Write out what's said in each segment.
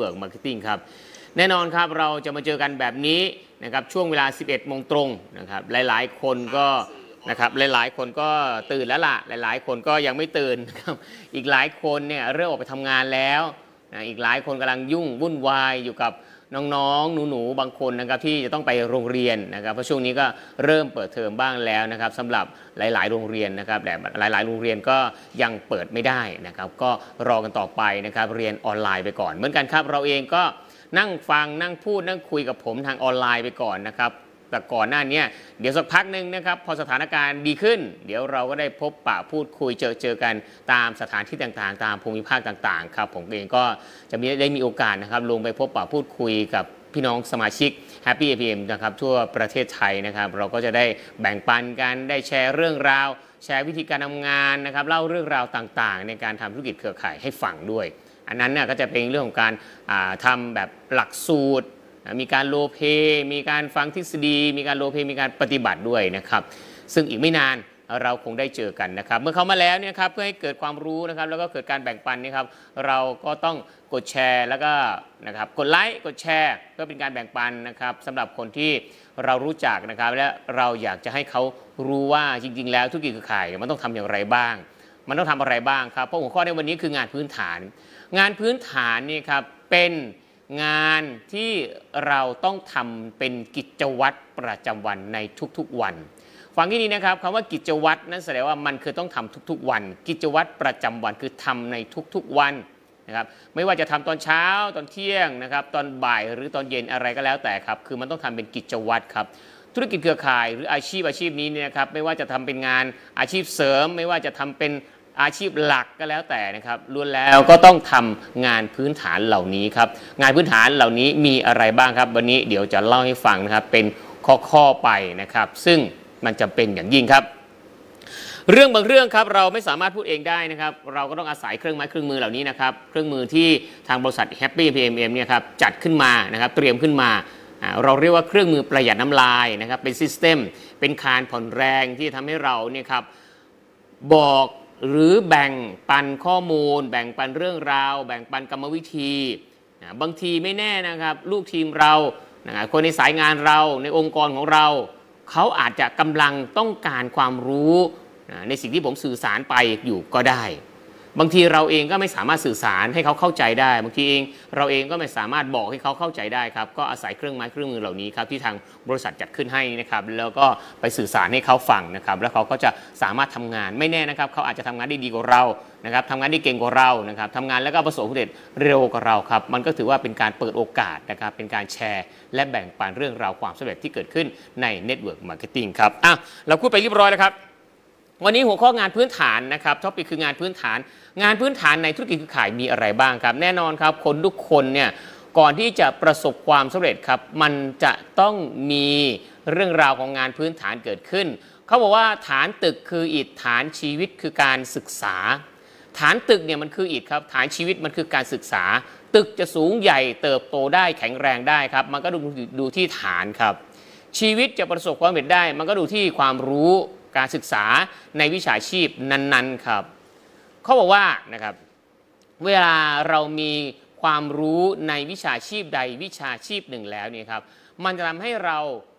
Network Marketing ครับแน่นอนครับเราจะมาเจอกันแบบนี้นะครับช่วงเวลา 11 โมงตรงนะครับหลายๆ คนก็นะครับหลายๆ คนก็ตื่นแล้วล่ะหลายๆ คนก็ยังไม่ตื่นครับอีกหลายคนเนี่ยเริ่มออกไปทำงานแล้วนะอีกหลายคนกำลังยุ่งวุ่นวายอยู่กับ น้องๆ หนูๆ บางคนนะครับที่จะต้องไปโรงเรียนนะครับเพราะช่วงนี้ก็เริ่มเปิดเทอมบ้างแล้วนะครับสำหรับหลาย ๆ โรงเรียนนะครับแต่หลาย ๆ โรงเรียนก็ยังเปิดไม่ได้นะครับ ก็รอกันต่อไปนะครับเรียนออนไลน์ไปก่อน เหมือนกันครับเราเองก็นั่งฟังนั่งพูดนั่งคุยกับผมทางออนไลน์ไปก่อนนะครับ แต่ก่อนหน้านี้เดี๋ยวสักพักหนึ่งนะครับพอสถานการณ์ดีขึ้น เดี๋ยวเราก็ได้พบปะพูดคุยเจอเจอกันตามสถานที่ต่างๆ ตามภูมิภาคต่างๆครับผมเองก็จะมีได้มีโอกาสนะครับลงไปพบปะพูดคุยกับพี่น้องสมาชิก Happy APM นะครับทั่วประเทศไทยนะครับ เราก็จะได้แบ่งปันกันได้แชร์เรื่องราว แชร์วิธีการทำงานนะครับเล่าเรื่องราวต่างๆ ในการทำธุรกิจเครือข่ายให้ฟังด้วย อันนั้นเนี่ยก็จะเป็นเรื่องของการทำแบบหลักสูตร มีการโลเพ มีการฟังทฤษฎี มีการโลเพ มีการปฏิบัติด้วยนะครับ ซึ่งอีกไม่นานเราคงได้เจอกันนะครับ เมื่อเขามาแล้วเนี่ยครับเพื่อให้เกิดความรู้นะครับ แล้วก็เกิดการแบ่งปันนี่ครับ เราก็ต้องกดแชร์แล้วก็นะครับกดไลค์กดแชร์เพื่อเป็นการแบ่งปันนะครับสำหรับคนที่เรารู้จักนะครับ และเราอยากจะให้เขารู้ว่าจริง ๆ แล้วธุรกิจคือขายมันต้องทำอย่างไรบ้าง มันต้องทำอะไรบ้างครับเพราะหัวข้อในวันนี้คืองานพื้นฐาน งานพื้นฐานนี่ครับเป็น งานที่เราต้องทำเป็นกิจวัตรประจำวันในทุกๆวันฟังที่นี้นะครับคำว่ากิจวัตรนั้นแสดงว่ามันคือต้องทำทุกๆวัน กิจวัตรประจำวันคือทำในทุกๆวันนะครับไม่ว่าจะทำตอนเช้าตอนเที่ยงนะครับตอนบ่ายหรือตอนเย็นอะไรก็แล้วแต่ครับคือมันต้องทำเป็นกิจวัตรครับธุรกิจเครือข่ายหรืออาชีพอาชีพนี้เนี่ยครับไม่ว่าจะทำเป็นงานอาชีพเสริม ไม่ว่าจะทำเป็น อาชีพหลักก็แล้วแต่นะครับล้วนแล้วก็ต้องทำงานพื้นฐานเหล่านี้ครับงานพื้นฐานเหล่านี้มีอะไรบ้างครับ วันนี้เดี๋ยวจะเล่าให้ฟังนะครับเป็นข้อๆไปนะครับ ซึ่งมันจะเป็นอย่างยิ่งครับ เรื่องบางเรื่องครับเราไม่สามารถพูดเองได้นะครับ เราก็ต้องอาศัยเครื่องไม้เครื่องมือเหล่านี้นะครับเครื่องมือที่ทางบริษัท Happy PMM เนี่ยครับจัดขึ้นมานะครับเตรียมขึ้นมาเราเรียกว่าเครื่องมือประหยัดน้ำลายนะครับเป็นซิสเต็มเป็นคานผ่อนแรงที่ทำให้เราเนี่ยครับบอก หรือแบ่งปันข้อมูล แบ่งปันเรื่องราว แบ่งปันกรรมวิธีนะบางทีไม่แน่นะครับ ลูกทีมเรานะคนในสายงานเราในองค์กรของเรา เขาอาจจะกำลังต้องการความรู้นะในสิ่งที่ผมสื่อสารไปอยู่ก็ได้ บางทีเราเองก็ไม่สามารถสื่อสารให้เขาเข้าใจได้ บางทีเองเราเองก็ไม่สามารถบอกให้เขาเข้าใจได้ครับ ก็อาศัยเครื่องไม้เครื่องมือเหล่านี้ครับที่ทางบริษัทจัดขึ้นให้นะครับ แล้วก็ไปสื่อสารให้เขาฟังนะครับ แล้วเขาก็จะสามารถทำงานไม่แน่นะครับ เขาอาจจะทำงานได้ดีกว่าเรานะครับทำงานได้เก่งกว่าเรานะครับทำงานแล้วก็ประสบความสำเร็จเร็วกว่าเราครับ มันก็ถือว่าเป็นการเปิดโอกาสนะครับ เป็นการแชร์ และแบ่งปันเรื่องราวความสำเร็จที่เกิดขึ้นใน Network Marketing ครับ อะ เราพูดไปเรียบร้อยแล้วครับ วันนี้หัวข้องานพื้นฐานนะครับท็อปิกคืองานพื้นฐาน งานพื้นฐานในธุรกิจขายมีอะไรบ้างครับ แน่นอนครับ คนทุกคนเนี่ยก่อนที่จะประสบความสำเร็จครับ มันจะต้องมีเรื่องราวของงานพื้นฐานเกิดขึ้น เขาบอกว่าฐานตึกคืออิฐฐานชีวิตคือการศึกษา ฐานตึกเนี่ยมันคืออิฐครับ ฐานชีวิตมันคือการศึกษา ตึกจะสูงใหญ่เติบโตได้แข็งแรงได้ครับ มันก็ดูดูที่ฐานครับ ชีวิตจะประสบความสำเร็จได้ มันก็ดูที่ความรู้ การศึกษาในวิชาชีพนั้นๆครับเขาบอกว่านะครับเวลาเรามีความรู้ในวิชาชีพใดวิชาชีพหนึ่งแล้วเนี่ยครับมันจะทำให้เรา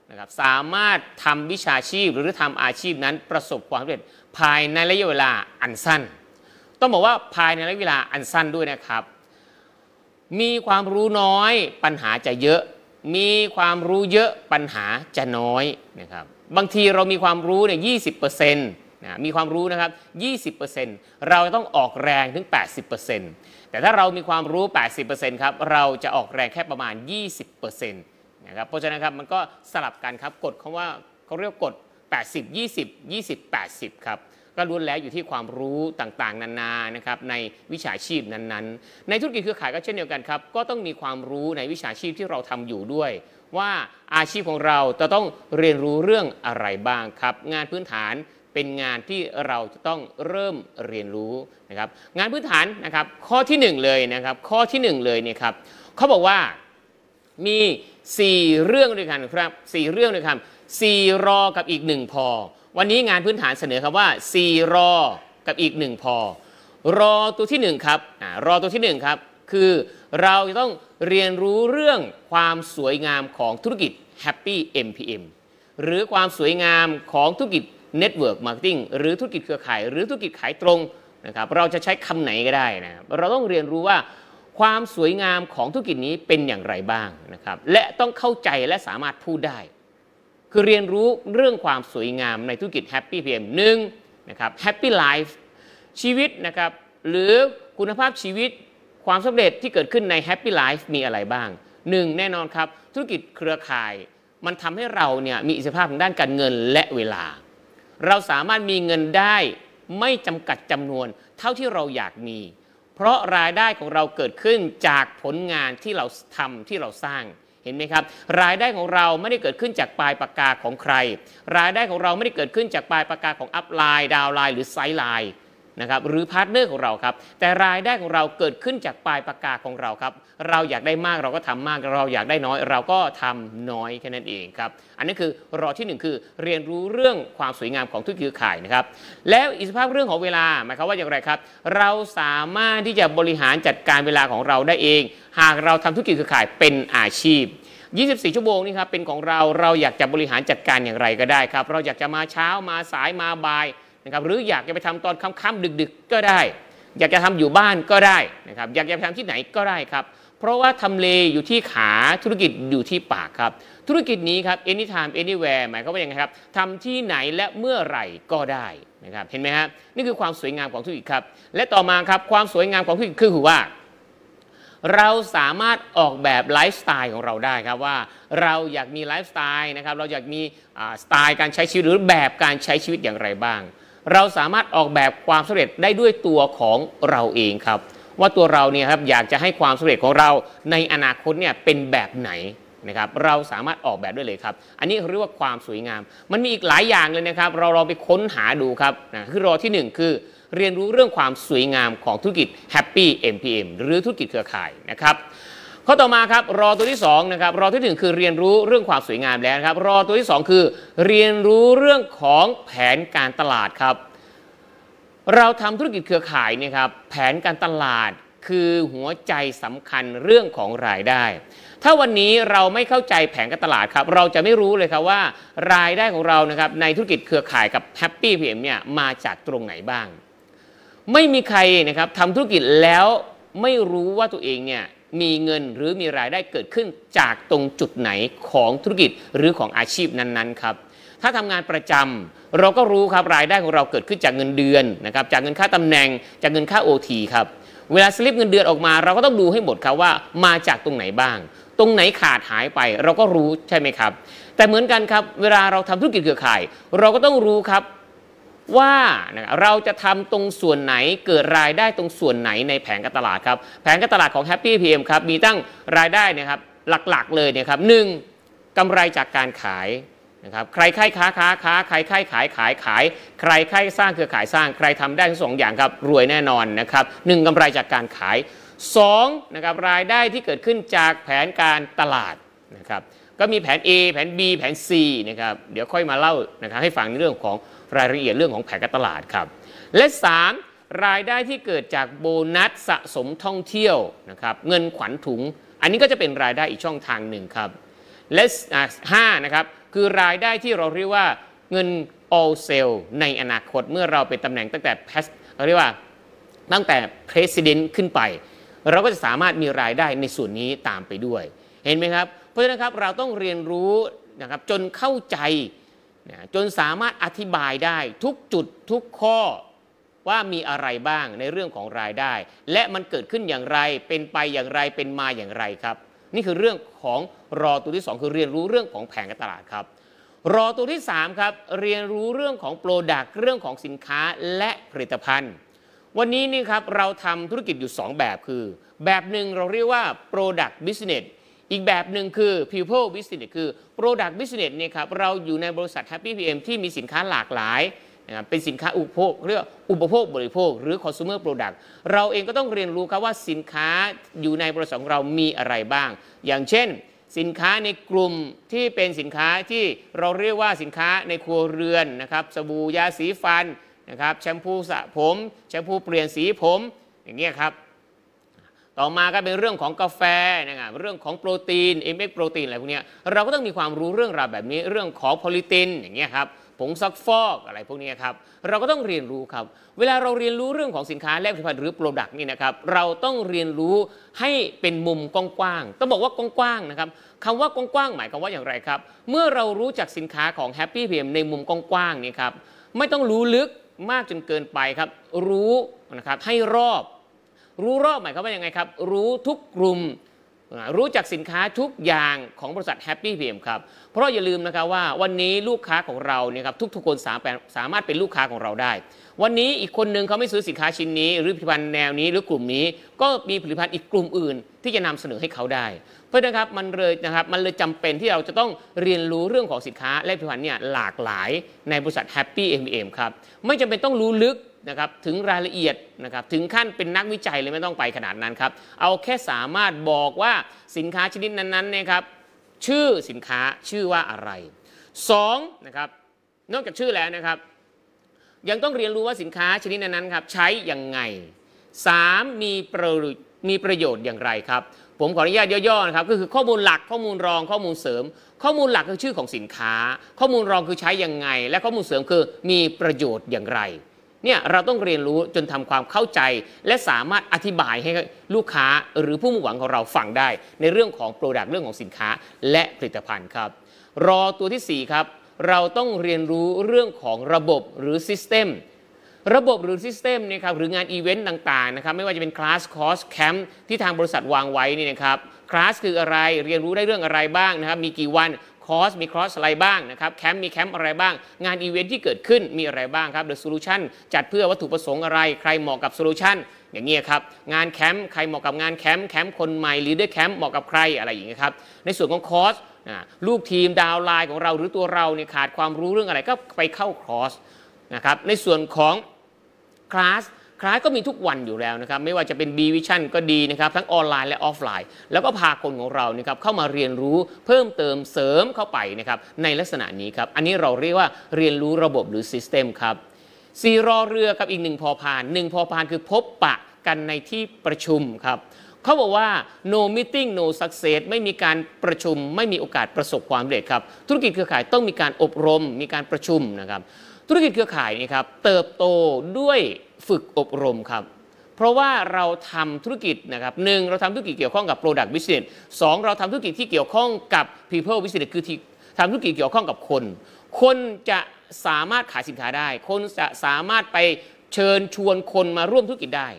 นะครับสามารถทำวิชาชีพหรือทำอาชีพนั้นประสบความสำเร็จภายในระยะเวลาอันสั้น ต้องบอกว่าภายในระยะเวลาอันสั้นด้วยนะครับ มีความรู้น้อยปัญหาจะเยอะ มีความรู้เยอะปัญหาจะน้อยนะครับ บางทีเรามีความรู้เนี่ยยีนะมีความรู้นะครับ 20%เราต้องออกแรงถึง 80%แต่ถ้าเรามีความรู้ 80%ครับ เราจะออกแรงแค่ประมาณ 20%นะครับ เพราะฉะนั้นครับ มันก็สลับกันครับ กฎเขาว่าเขาเรียกกฎ 80 20 20 80 ครับ ก็ล้วนแล้วอยู่ที่ความรู้ต่างๆ นานานะครับ ในวิชาชีพนั้นๆ ในธุรกิจเครือข่ายก็เช่นเดียวกันครับ ก็ต้องมีความรู้ในวิชาชีพที่เราทำอยู่ด้วย ว่าอาชีพของเราจะต้องเรียนรู้เรื่องอะไรบ้างครับ งานพื้นฐานเป็นงานที่เราจะต้องเริ่มเรียนรู้นะครับ งานพื้นฐานนะครับ ข้อที่ 1 เลยนะครับ ข้อที่ 1 เลยเนี่ยครับเขาบอกว่ามี 4 เรื่องด้วยกันครับ4เรื่องด้วยกัน4รอกับอีก 1 พอ วันนี้งานพื้นฐานเสนอครับว่า 4 รอกับอีก 1 พอ รอตัวที่ 1 ครับรอตัวที่ 1 ครับ คือ เราจะต้องเรียนรู้เรื่องความสวยงามของธุรกิจ Happy MPM หรือความสวยงามของธุรกิจ Network Marketing หรือธุรกิจเครือข่าย หรือธุรกิจขายตรงนะครับเราจะใช้คำไหนก็ได้นะครับเราต้องเรียนรู้ว่าความสวยงามของธุรกิจนี้เป็นอย่างไรบ้างนะครับและต้องเข้าใจและสามารถพูดได้ คือเรียนรู้เรื่องความสวยงามในธุรกิจ Happy PM หนึ่งนะครับ Happy Life ชีวิตนะครับหรือคุณภาพชีวิต ความสำเร็จที่เกิดขึ้นใน Happy Life มีอะไรบ้างหนึ่งแน่นอนครับ ธุรกิจเครือข่าย มันทำให้เราเนี่ยมีอิสรภาพทางด้านการเงินและเวลา เราสามารถมีเงินได้ไม่จำกัดจำนวน เท่าที่เราอยากมี เพราะรายได้ของเราเกิดขึ้นจากผลงานที่เราทำที่เราสร้างเห็นไหมครับ รายได้ของเราไม่ได้เกิดขึ้นจากปลายปากกาของใคร รายได้ของเราไม่ได้เกิดขึ้นจากปลายปากกาของ upline downline หรือ sideline นะครับหรือ partner ของเราครับ แต่รายได้ของเราเกิดขึ้นจากปลายปากกาของเราครับ เราอยากได้มากเราก็ทำมาก เราอยากได้น้อย เราก็ทำน้อยแค่นั้นเองครับ อันนี้คือรอที่หนึ่งคือเรียนรู้เรื่องความสวยงามของธุรกิจขายนะครับ แล้วอิสรภาพเรื่องของเวลาหมายความว่าอย่างไรครับ เราสามารถที่จะบริหารจัดการเวลาของเราได้เอง หากเราทำธุรกิจเครือข่ายเป็นอาชีพ24 ชั่วโมงนี่ครับเป็นของเราเราอยากจะบริหารจัดการอย่างไรก็ได้ครับ เราอยากจะมาเช้ามาสายมาบ่าย นะครับหรืออยากจะไปทำตอนค่ำๆดึก ๆ ก็ได้ อยากจะทำอยู่บ้านก็ได้นะครับอยากจะไปทำที่ไหนก็ได้ครับ เพราะว่าทำเลอยู่ที่ขาธุรกิจอยู่ที่ปากครับ ธุรกิจนี้ครับ anytime anywhere หมายความว่าอย่างไรครับทำที่ไหนและเมื่อไหร่ก็ได้นะครับเห็นไหมครับนี่คือความสวยงามของธุรกิจครับ และต่อมาครับความสวยงามของธุรกิจคือว่าเราสามารถออกแบบไลฟ์สไตล์ของเราได้ครับว่าเราอยากมีไลฟ์สไตล์นะครับเราอยากมีสไตล์การใช้ชีวิตหรือแบบการใช้ชีวิตอย่างไรบ้าง เราสามารถออกแบบความสำเร็จได้ด้วยตัวของเราเองครับ ว่าตัวเราเนี่ยครับอยากจะให้ความสำเร็จของเราในอนาคตเนี่ยเป็นแบบไหนนะครับเราสามารถออกแบบได้เลยครับ อันนี้เรียกว่าความสวยงาม มันมีอีกหลายอย่างเลยนะครับ เราลองไปค้นหาดูครับนะคือรอที่ 1 คือเรียนรู้เรื่องความสวยงามของธุรกิจ Happy MPM หรือธุรกิจเครือข่ายนะครับ ข้อต่อมาครับรอตัวที่2นะครับรอที่1คือเรียนรู้เรื่องความสวยงามแล้วครับ รอตัวที่ 2 คือ เรียนรู้เรื่องของแผนการตลาดครับ เราทำธุรกิจเครือข่ายเนี่ยครับแผนการตลาดคือหัวใจสำคัญเรื่องของรายได้ ถ้าวันนี้เราไม่เข้าใจแผนการตลาดครับ เราจะไม่รู้เลยครับว่ารายได้ของเรานะครับในธุรกิจเครือข่ายกับ Happy PM เนี่ยมาจากตรงไหนบ้าง ไม่มีใครนะครับทำธุรกิจแล้วไม่รู้ว่าตัวเองเนี่ย มีเงินหรือมีรายได้เกิดขึ้นจากตรงจุดไหนของธุรกิจหรือของอาชีพนั้นๆครับถ้าทำงานประจำเราก็รู้ครับรายได้ของเราเกิดขึ้นจากเงินเดือนนะครับจากเงินค่าตำแหน่งจากเงินค่า OT ครับเวลาสลิปเงินเดือนออกมา เราก็ต้องดูให้หมดครับว่ามาจากตรงไหนบ้าง ตรงไหนขาดหายไป เราก็รู้ใช่ไหมครับ แต่เหมือนกันครับเวลาเราทำธุรกิจเครือข่าย เราก็ต้องรู้ครับ ว่าเราจะทำตรงส่วนไหนเกิดรายได้ตรงส่วนไหนในแผนการตลาดครับ แผนการตลาดของ Happy PM ครับมีตั้งรายได้นะครับหลักๆเลยเนี่ยครับหนึ่งกำไรจากการขายนะครับใครใครค้าค้าค้าใครใครขายขายขาย ใครใครสร้างเครือข่ายสร้างใครทำได้ทั้งสองอย่างครับรวยแน่นอนนะครับหนึ่งกำไรจากการขาย2นะครับรายได้ที่เกิดขึ้นจากแผนการตลาดนะครับก็มีแผน A แผน B แผน C นะครับเดี๋ยวค่อยมาเล่านะครับให้ฟังในเรื่องของ รายละเอียดเรื่องของแผนการตลาดครับ และ 3. รายได้ที่เกิดจากโบนัสสะสมท่องเที่ยวนะครับเงินขวัญถุง อันนี้ก็จะเป็นรายได้อีกช่องทางหนึ่งครับและห้านะครับคือรายได้ที่เราเรียกว่าเงิน all sale ในอนาคตเมื่อเราเป็นตำแหน่งตั้งแต่เรียกว่าตั้งแต่ president ขึ้นไป เราก็จะสามารถมีรายได้ในส่วนนี้ตามไปด้วย เห็นไหมครับ เพราะฉะนั้นครับเราต้องเรียนรู้นะครับจนเข้าใจ จนสามารถอธิบายได้ทุกจุดทุกข้อว่ามีอะไรบ้างในเรื่องของรายได้ และมันเกิดขึ้นอย่างไรเป็นไปอย่างไรเป็นมาอย่างไรครับ นี่คือเรื่องของรอตัวที่ 2 คือเรียนรู้เรื่องของแผงการตลาดครับ รอตัวที่ 3 ครับ เรียนรู้เรื่องของโปรดักต์เรื่องของสินค้าและผลิตภัณฑ์ วันนี้นี่ครับเราทำธุรกิจอยู่ 2 แบบคือ แบบหนึ่งเราเรียกว่า Product Business อีกแบบหนึ่งคือ people business คือ product business เนี่ยครับเราอยู่ในบริษัท Happy PM ที่มีสินค้าหลากหลายนะครับเป็นสินค้าอุปโภคเรียกอุปโภคบริโภค หรือ consumer product เราเองก็ต้องเรียนรู้ครับว่าสินค้าอยู่ในบริษัทของเรามีอะไรบ้าง อย่างเช่น สินค้าในกลุ่มที่เป็นสินค้าที่เราเรียกว่าสินค้าในครัวเรือนนะครับสบู่ยาสีฟันนะครับแชมพูสระผม แชมพูเปลี่ยนสีผมอย่างเงี้ยครับ ต่อมาก็เป็นเรื่องของกาแฟนะครับเรื่องของโปรตีน MX โปรตีนอะไรพวกนี้เราก็ต้องมีความรู้เรื่องราวแบบนี้เรื่องของโพลิตินอย่างเงี้ยครับผงซักฟอกอะไรพวกนี้ครับเราก็ต้องเรียนรู้ครับ เวลาเราเรียนรู้เรื่องของสินค้าและผลิตภัณฑ์หรือ product นี่นะครับเราต้องเรียนรู้ให้เป็นมุมกว้างๆต้องบอกว่ากว้างๆนะครับคำว่ากว้างๆหมายความว่าอย่างไรครับ เมื่อเรารู้จักสินค้าของ Happy PM ในมุมกว้างๆนี่ครับไม่ต้องรู้ลึกมากจนเกินไปครับ รู้นะครับให้รอบ รู้รอบหมายความว่ายังไงครับ รู้ทุกกลุ่มรู้จักสินค้าทุกอย่างของบริษัท Happy PM ครับ เพราะอย่าลืมนะครับว่าวันนี้ลูกค้าของเราเนี่ยครับทุกๆคนสามารถสามารถเป็นลูกค้าของเราได้ วันนี้อีกคนหนึ่งเขาไม่ซื้อสินค้าชิ้นนี้ หรือผลิตภัณฑ์แนวนี้หรือกลุ่มนี้ ก็มีผลิตภัณฑ์อีกกลุ่มอื่น ที่จะนำเสนอให้เขาได้ เพราะนะครับมันเลยนะครับมันเลยจำเป็นที่เราจะต้องเรียนรู้เรื่องของสินค้าและผลิตภัณฑ์เนี่ยหลากหลายในบริษัท Happy MM ครับไม่จำเป็นต้องรู้ลึก นะครับถึงรายละเอียดนะครับถึงขั้นเป็นนักวิจัยเลยไม่ต้องไปขนาดนั้นครับเอาแค่สามารถบอกว่าสินค้าชนิดนั้นๆเนะครับชื่อสินค้าชื่อว่าอะไร2นะครับนอกจากชื่อแล้วนะครับ ยังต้องเรียนรู้ว่าสินค้าชนิดนั้นๆครับใช้ยังไง 3. มีประมีประโยชน์อย่างไรครับ ผมขออนุญาตย่อๆนะครับก็คือข้อมูลหลักข้อมูลรองข้อมูลเสริม ข้อมูลหลักคือชื่อของสินค้า ข้อมูลรองคือใช้ยังไง และข้อมูลเสริมคือมีประโยชน์อย่างไร เนี่ยเราต้องเรียนรู้จนทำความเข้าใจ และสามารถอธิบายให้ลูกค้าหรือผู้มุ่งหวังของเราฟังได้ ในเรื่องของ product เรื่องของสินค้าและผลิตภัณฑ์ครับ รอตัวที่ 4 ครับ เราต้องเรียนรู้เรื่องของระบบหรือ system ระบบหรือ system นี่ครับหรืองานอีเวนต์ต่างๆนะครับไม่ว่าจะเป็นคลาสคอร์สแคมป์ที่ทางบริษัทวางไว้นี่นะครับคลาสคืออะไรเรียนรู้ได้เรื่องอะไรบ้างนะครับมีกี่วัน คอร์สมีคอร์สอะไรบ้างนะครับแคมป์มีแคมป์อะไรบ้าง งานอีเวนท์ที่เกิดขึ้นมีอะไรบ้างครับ The Solution จัดเพื่อวัตถุประสงค์อะไร ใครเหมาะกับ Solution อย่างเงี้ยครับ งานแคมป์ใครเหมาะกับงานแคมป์แคมป์คนใหม่หรือได้แคมป์เหมาะกับใครอะไรอย่างเงี้ยครับในส่วนของคอร์สลูกทีม downline ของเราหรือตัวเราเนี่ยขาดความรู้เรื่องอะไรก็ไปเข้าคอร์สนะครับในส่วนของ class class ก็มีทุกวันอยู่แล้วนะครับ ไม่ว่าจะเป็น B Vision ก็ดีนะครับ ทั้งออนไลน์และออฟไลน์ แล้วก็พาคนของเรานะครับเข้ามาเรียนรู้เพิ่มเติมเสริมเข้าไปนะครับในลักษณะนี้ครับ อันนี้เราเรียกว่าเรียนรู้ระบบหรือ System ครับสี่รอเรือกับอีกหนึ่งพอพานหนึ่งพอพานคือพบปะกันในที่ประชุมครับเขาบอกว่า no meeting no success ไม่มีการประชุม ไม่มีโอกาสประสบความสำเร็จครับ ธุรกิจเครือข่ายต้องมีการอบรม มีการประชุมนะครับ ธุรกิจเครือข่ายนี่ครับเติบโตด้วยฝึกอบรมครับเพราะว่าเราทำธุรกิจนะครับหนึ่งเราทำธุรกิจเกี่ยวข้องกับ Product Business สองเราทำธุรกิจที่เกี่ยวข้องกับ People Business คือที่ทำธุรกิจเกี่ยวข้องกับคน คนจะสามารถขายสินค้าได้ คนจะสามารถไปเชิญชวนคนมาร่วมธุรกิจได้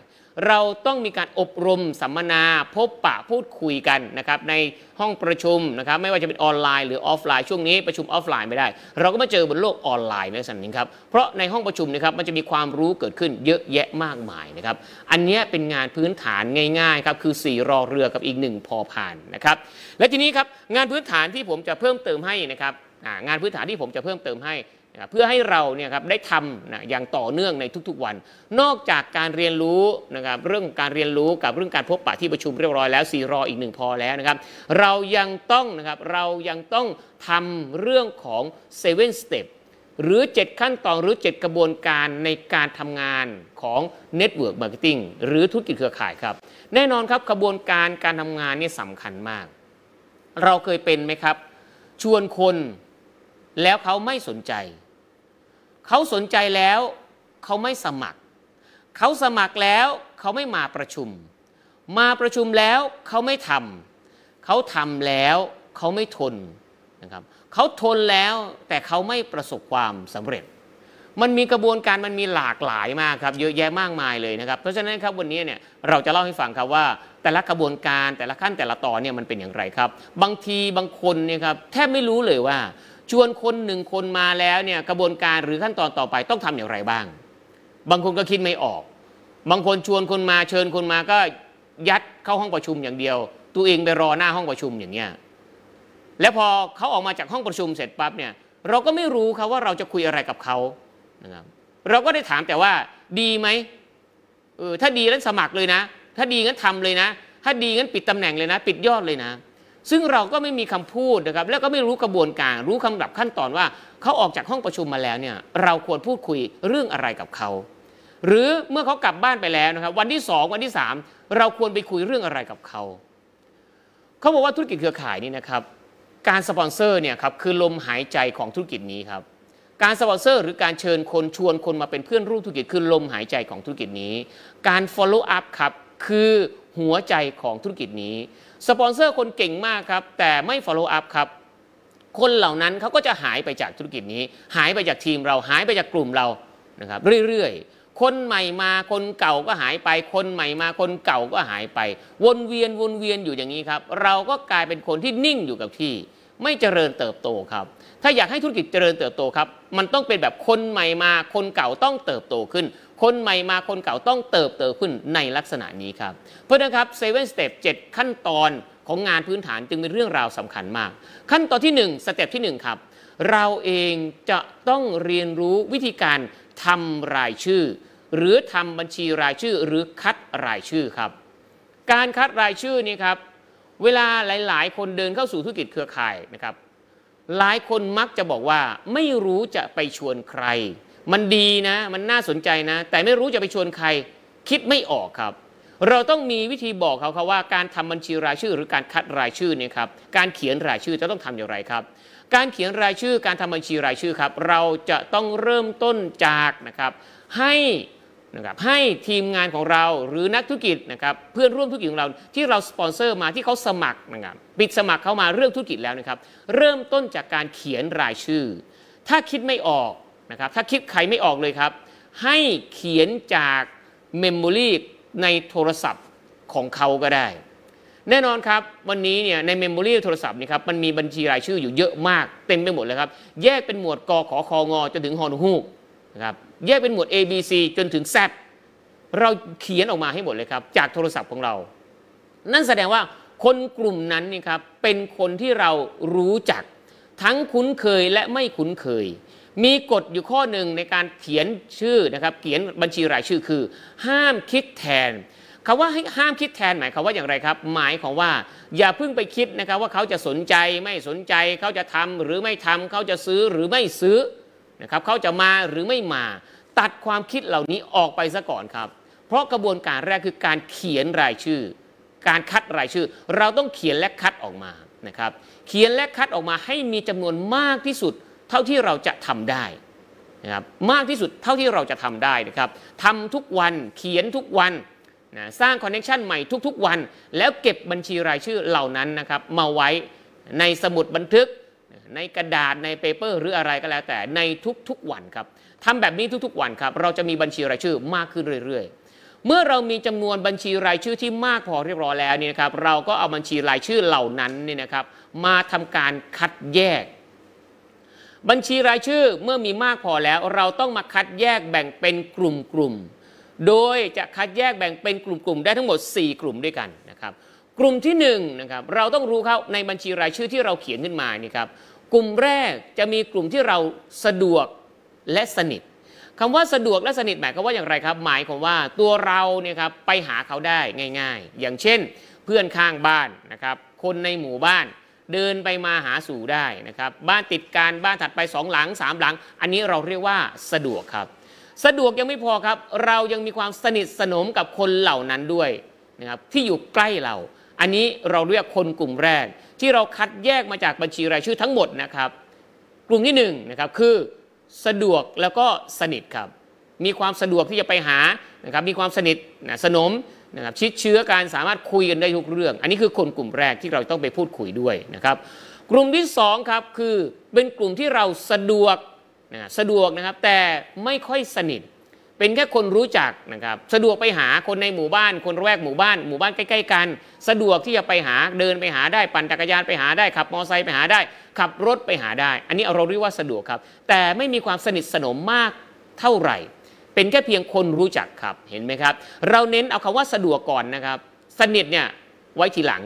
เราต้องมีการอบรมสัมมนาพบปะพูดคุยกันนะครับในห้องประชุมนะครับไม่ว่าจะเป็นออนไลน์หรือออฟไลน์ช่วงนี้ประชุมออฟไลน์ไม่ได้ เราก็มาเจอบนโลกออนไลน์ในลักษณะนี้ครับเพราะในห้องประชุมนะครับมันจะมีความรู้เกิดขึ้นเยอะแยะมากมายนะครับอันนี้เป็นงานพื้นฐานง่ายๆครับคือ4รอเรือกับอีกหนึ่งพอผ่านนะครับและทีนี้ครับงานพื้นฐานที่ผมจะเพิ่มเติมให้นะครับงานพื้นฐานที่ผมจะเพิ่มเติมให้ เพื่อให้เราเนี่ยครับได้ทำนะอย่างต่อเนื่องในทุกๆวัน นอกจากการเรียนรู้นะครับเรื่องการเรียนรู้กับเรื่องการพบปะที่ประชุมเรียบร้อยแล้ว4รออีกหนึ่งพอแล้วนะครับเรายังต้องนะครับเรายังต้องทำเรื่องของ7 step หรือ 7 ขั้นตอนหรือ 7 กระบวนการในการทำงานของ Network Marketing หรือธุรกิจเครือข่ายครับ แน่นอนครับกระบวนการการทำงานนี่สำคัญมาก เราเคยเป็นไหมครับ ชวนคน แล้วเขาไม่สนใจ เขาสนใจแล้ว เขาไม่สมัคร เขาสมัครแล้วเขาไม่มาประชุม มาประชุมแล้วเขาไม่ทำเขาทำแล้วเขาไม่ทนนะครับเขาทนแล้วแต่เขาไม่ประสบความสำเร็จ มันมีกระบวนการมันมีหลากหลายมากครับเยอะแยะมากมายเลยนะครับเพราะฉะนั้นครับวันนี้เนี่ยเราจะเล่าให้ฟังครับว่า แต่ละกระบวนการแต่ละขั้นแต่ละตอนเนี่ยมันเป็นอย่างไรครับ บางทีบางคนเนี่ยครับแทบไม่รู้เลยว่า ชวนคนหนึ่งคนมาแล้วเนี่ยกระบวนการหรือขั้นตอนต่อไปต้องทำอย่างไรบ้าง บางคนก็คิดไม่ออก บางคนชวนคนมาเชิญคนมาก็ยัดเข้าห้องประชุมอย่างเดียว ตัวเองไปรอหน้าห้องประชุมอย่างเงี้ยแล้วพอเขาออกมาจากห้องประชุมเสร็จปั๊บเนี่ยเราก็ไม่รู้ครับว่าเราจะคุยอะไรกับเขานะครับเราก็ได้ถามแต่ว่าดีไหมเออถ้าดีแล้วสมัครเลยนะ ถ้าดีงั้นทำเลยนะ ถ้าดีงั้นปิดตำแหน่งเลยนะ ปิดยอดเลยนะ ซึ่งเราก็ไม่มีคำพูดนะครับแล้วก็ไม่รู้กระบวนการรู้คำดับขั้นตอนว่าเขาออกจากห้องประชุมมาแล้วเนี่ยเราควรพูดคุยเรื่องอะไรกับเขาหรือเมื่อเขากลับบ้านไปแล้วนะครับ วันที่สองวันที่สามเราควรไปคุยเรื่องอะไรกับเขาเขาบอกว่าธุรกิจเครือข่ายนี่นะครับ การสปอนเซอร์เนี่ยครับคือลมหายใจของธุรกิจนี้ครับการสปอนเซอร์หรือการเชิญคนชวนคนมาเป็นเพื่อนร่วมธุรกิจคือลมหายใจของธุรกิจนี้ การ follow up ครับคือหัวใจของธุรกิจนี้ สปอนเซอร์คนเก่งมากครับ แต่ไม่ follow up ครับ คนเหล่านั้นเขาก็จะหายไปจากธุรกิจนี้ หายไปจากทีมเราหายไปจากกลุ่มเรานะครับเรื่อยๆ คนใหม่มาคนเก่าก็หายไป คนใหม่มาคนเก่าก็หายไป วนเวียนวนเวียนอยู่อย่างนี้ครับ เราก็กลายเป็นคนที่นิ่งอยู่กับที่ ไม่เจริญเติบโตครับ ถ้าอยากให้ธุรกิจเจริญเติบโตครับ มันต้องเป็นแบบคนใหม่มาคนเก่าต้องเติบโตขึ้น คนใหม่มาคนเก่าต้องเติบโตขึ้นในลักษณะนี้ครับ เพราะฉะนั้นครับ seven step เจ็ดขั้นตอนของงานพื้นฐานจึงเป็นเรื่องราวสำคัญมาก ขั้นตอนที่1 step ที่1ครับเราเองจะต้องเรียนรู้วิธีการทำรายชื่อ หรือทำบัญชีรายชื่อหรือคัดรายชื่อครับ การคัดรายชื่อนี่ครับเวลาหลาย ๆ คนเดินเข้าสู่ธุรกิจเครือข่ายนะครับ หลายคนมักจะบอกว่าไม่รู้จะไปชวนใคร มันดีนะ มันน่าสนใจนะ แต่ไม่รู้จะไปชวนใคร คิดไม่ออกครับ เราต้องมีวิธีบอกเขาครับว่าการทำบัญชีรายชื่อหรือการคัดรายชื่อเนี่ยครับการเขียนรายชื่อจะต้องทำอย่างไรครับ การเขียนรายชื่อการทำบัญชีรายชื่อครับ เราจะต้องเริ่มต้นจากนะครับ ให้ นะครับให้ทีมงานของเราหรือนักธุรกิจนะครับเพื่อนร่วมธุรกิจของเราที่เราสปอนเซอร์มาที่เขาสมัครนะครับปิดสมัครเข้ามาเรื่องธุรกิจแล้วนะครับ เริ่มต้นจากการเขียนรายชื่อ ถ้าคิดไม่ออกนะครับถ้าคิดใครไม่ออกเลยครับ ให้เขียนจากเมมโมรีในโทรศัพท์ของเขาก็ได้ แน่นอนครับวันนี้เนี่ยใน memory โทรศัพท์นี่ครับมันมีบัญชีรายชื่ออยู่เยอะมากเต็มไปหมดเลยครับแยกเป็นหมวดกขอคองอจนถึงฮอนกฮูกนะครับ แยกเป็นหมวด A B C จนถึง Z เราเขียนออกมาให้หมดเลยครับ จากโทรศัพท์ของเรา นั่นแสดงว่าคนกลุ่มนั้นนี่ครับเป็นคนที่เรารู้จัก ทั้งคุ้นเคยและไม่คุ้นเคย มีกฎอยู่ข้อหนึ่งในการเขียนชื่อนะครับเขียนบัญชีรายชื่อคือ ห้ามคิดแทนคำว่าห้ามคิดแทนหมายความว่าอย่างไรครับ หมายของว่า อย่าเพิ่งไปคิดนะครับว่าเขาจะสนใจไม่สนใจเขาจะทำหรือไม่ทำเขาจะซื้อหรือไม่ซื้อนะครับเขาจะมาหรือไม่มา ตัดความคิดเหล่านี้ออกไปซะก่อนครับ เพราะกระบวนการแรกคือการเขียนรายชื่อ การคัดรายชื่อ เราต้องเขียนและคัดออกมานะครับ เขียนและคัดออกมาให้มีจำนวนมากที่สุด เท่าที่เราจะทำได้นะครับมากที่สุดเท่าที่เราจะทำได้นะครับทำทุกวันเขียนทุกวันนะสร้าง connection ใหม่ทุกๆวัน แล้วเก็บบัญชีรายชื่อเหล่านั้นนะครับมาไว้ในสมุดบันทึกในกระดาษใน paper หรืออะไรก็แล้วแต่ในทุกๆวันครับ ทำแบบนี้ทุกๆวันครับ เราจะมีบัญชีรายชื่อมากขึ้นเรื่อย ๆ เมื่อเรามีจำนวนบัญชีรายชื่อที่มากพอเรียบร้อยแล้วนี่นะครับ เราก็เอาบัญชีรายชื่อเหล่านั้นนี่นะครับ มาทำการคัดแยก บัญชีรายชื่อเมื่อมีมากพอแล้ว เราต้องมาคัดแยกแบ่งเป็นกลุ่มๆ โดยจะคัดแยกแบ่งเป็นกลุ่มๆ ได้ทั้งหมด 4 กลุ่มด้วยกันนะครับ กลุ่มที่1นนะครับเราต้องรู้ครับในบัญชีรายชื่อที่เราเขียนขึ้นมานี่ครับกลุ่มแรกจะมีกลุ่มที่เราสะดวก และสนิทคำว่าสะดวกและสนิทหมายความว่าอย่างไรครับ หมายความว่าตัวเราเนี่ยครับไปหาเขาได้ง่าย ๆ อย่างเช่น เพื่อนข้างบ้านนะครับ คนในหมู่บ้านเดินไปมาหาสู่ได้นะครับ บ้านติดกันบ้านถัดไปสองหลังสามหลัง อันนี้เราเรียกว่าสะดวกครับ สะดวกยังไม่พอครับ เรายังมีความสนิทสนมกับคนเหล่านั้นด้วยนะครับที่อยู่ใกล้เรา อันนี้เราเรียกคนกลุ่มแรก ที่เราคัดแยกมาจากบัญชีรายชื่อทั้งหมดนะครับ กลุ่มที่1นนะครับคือ สะดวกแล้วก็สนิทครับ มีความสะดวกที่จะไปหานะครับมีความสนิทนะสนมนะครับชิดเชื้อการสามารถคุยกันได้ทุกเรื่อง อันนี้คือคนกลุ่มแรกที่เราต้องไปพูดคุยด้วยนะครับ กลุ่มที่2ครับคือเป็นกลุ่มที่เราสะดวกนะสะดวกนะครับแต่ไม่ค่อยสนิท เป็นแค่คนรู้จักนะครับ สะดวกไปหาคนในหมู่บ้าน คนแวกหมู่บ้าน หมู่บ้านใกล้ๆกัน สะดวกที่จะไปหาเดินไปหาได้ปั่นจักรยานไปหาได้ขับมอเตอร์ไซค์ไปหาได้ ขับรถไปหาได้ อันนี้เราเรียกว่าสะดวกครับ แต่ไม่มีความสนิทสนมมากเท่าไหร่ เป็นแค่เพียงคนรู้จักครับเห็นไหมครับ เราเน้นเอาคำว่าสะดวกก่อนนะครับ สนิทเนี่ยไว้ทีหลัง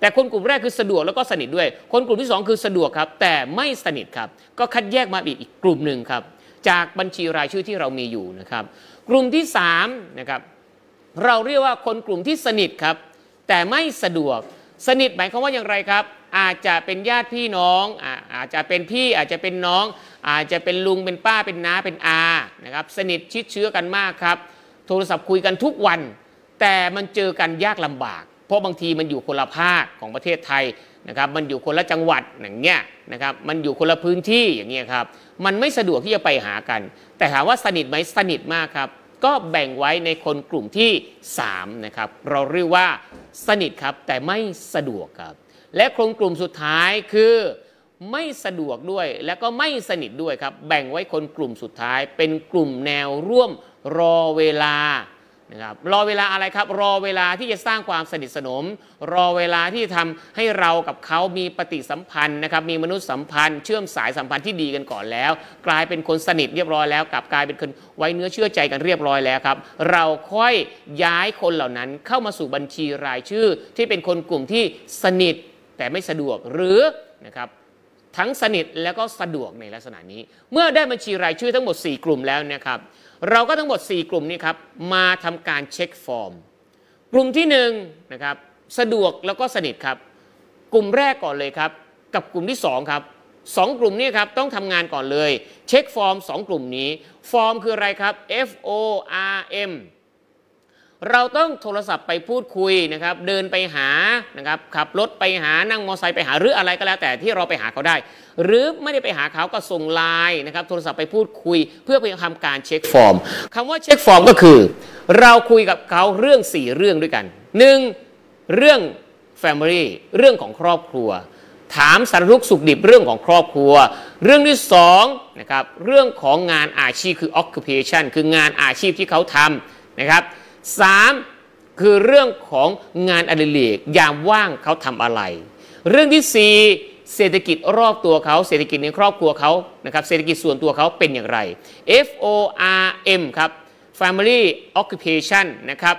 แต่คนกลุ่มแรกคือสะดวกแล้วก็สนิทด้วย คนกลุ่มที่ 2 คือสะดวกครับ แต่ไม่สนิทครับ ก็คัดแยกมาอีกอีกกลุ่มหนึ่งครับ จากบัญชีรายชื่อที่เรามีอยู่นะครับ กลุ่มที่3นะครับเราเรียกว่าคนกลุ่มที่สนิทครับ แต่ไม่สะดวกสนิทหมายความว่าอย่างไรครับ อาจจะเป็นญาติพี่น้องอาจจะเป็นพี่อาจจะเป็นน้อง อาจจะเป็นลุงเป็นป้าเป็นน้าเป็นอานะครับสนิทชิดเชื้อกันมากครับ โทรศัพท์คุยกันทุกวัน แต่มันเจอกันยากลำบาก เพราะบางทีมันอยู่คนละภาคของประเทศไทยนะครับมันอยู่คนละจังหวัดอย่างเงี้ยนะครับมันอยู่คนละพื้นที่อย่างเงี้ยครับมันไม่สะดวกที่จะไปหากัน แต่ถามว่าสนิทไหมสนิทมากครับก็แบ่งไว้ในคนกลุ่มที่3นะครับเราเรียกว่าสนิทครับแต่ไม่สะดวกครับ และคนกลุ่มสุดท้ายคือไม่สะดวกด้วยและก็ไม่สนิทด้วยครับ แบ่งไว้คนกลุ่มสุดท้าย เป็นกลุ่มแนวร่วมรอเวลา นะครับรอเวลาอะไรครับ รอเวลาที่จะสร้างความสนิทสนม รอเวลาที่ทำให้เรากับเขามีปฏิสัมพันธ์นะครับมีมนุษยสัมพันธ์ เชื่อมสายสัมพันธ์ที่ดีกันก่อนแล้ว กลายเป็นคนสนิทเรียบร้อยแล้วกับกลายเป็นคนไว้เนื้อเชื่อใจกันเรียบร้อยแล้วครับ เราค่อยย้ายคนเหล่านั้นเข้ามาสู่บัญชีรายชื่อ ที่เป็นคนกลุ่มที่สนิทแต่ไม่สะดวกหรือนะครับทั้งสนิทแล้วก็สะดวกในลักษณะนี้ เมื่อได้บัญชีรายชื่อทั้งหมด 4 กลุ่มแล้วนะครับ เราก็ทั้งหมด 4 กลุ่มนี้ครับมาทำการเช็คฟอร์ม กลุ่มที่1นนะครับสะดวกแล้วก็สนิทครับ กลุ่มแรกก่อนเลยครับ กับกลุ่มที่2ครับสองกลุ่มนี้ครับต้องทำงานก่อนเลย เช็คฟอร์ม 2 กลุ่มนี้ ฟอร์มคืออะไรครับ F O R M เราต้องโทรศัพท์ไปพูดคุยนะครับ เดินไปหานะครับขับรถไปหานั่งมอเตอร์ไซค์ไปหาหรืออะไรก็แล้วแต่ที่เราไปหาเขาได้ หรือไม่ได้ไปหาเขาก็ส่งไลน์นะครับโทรศัพท์ไปพูดคุย เพื่อไปทำการเช็คฟอร์มคำว่าเช็คฟอร์มก็คือ เราคุยกับเขาเรื่อง 4 เรื่องด้วยกัน 1. เรื่อง Family เรื่องของครอบครัว ถามสารทุกสุขดิบเรื่องของครอบครัว เรื่องที่2นะครับเรื่องของงานอาชีพคือ occupation คืองานอาชีพที่เขาทำนะครับ 3 คือเรื่องของงานอดิเรกยามว่างเขาทำอะไร เรื่องที่ 4 เศรษฐกิจรอบตัวเขา เศรษฐกิจในครอบครัวเขานะครับเศรษฐกิจส่วนตัวเขาเป็นอย่างไร F O R M ครับ Family Occupation นะครับ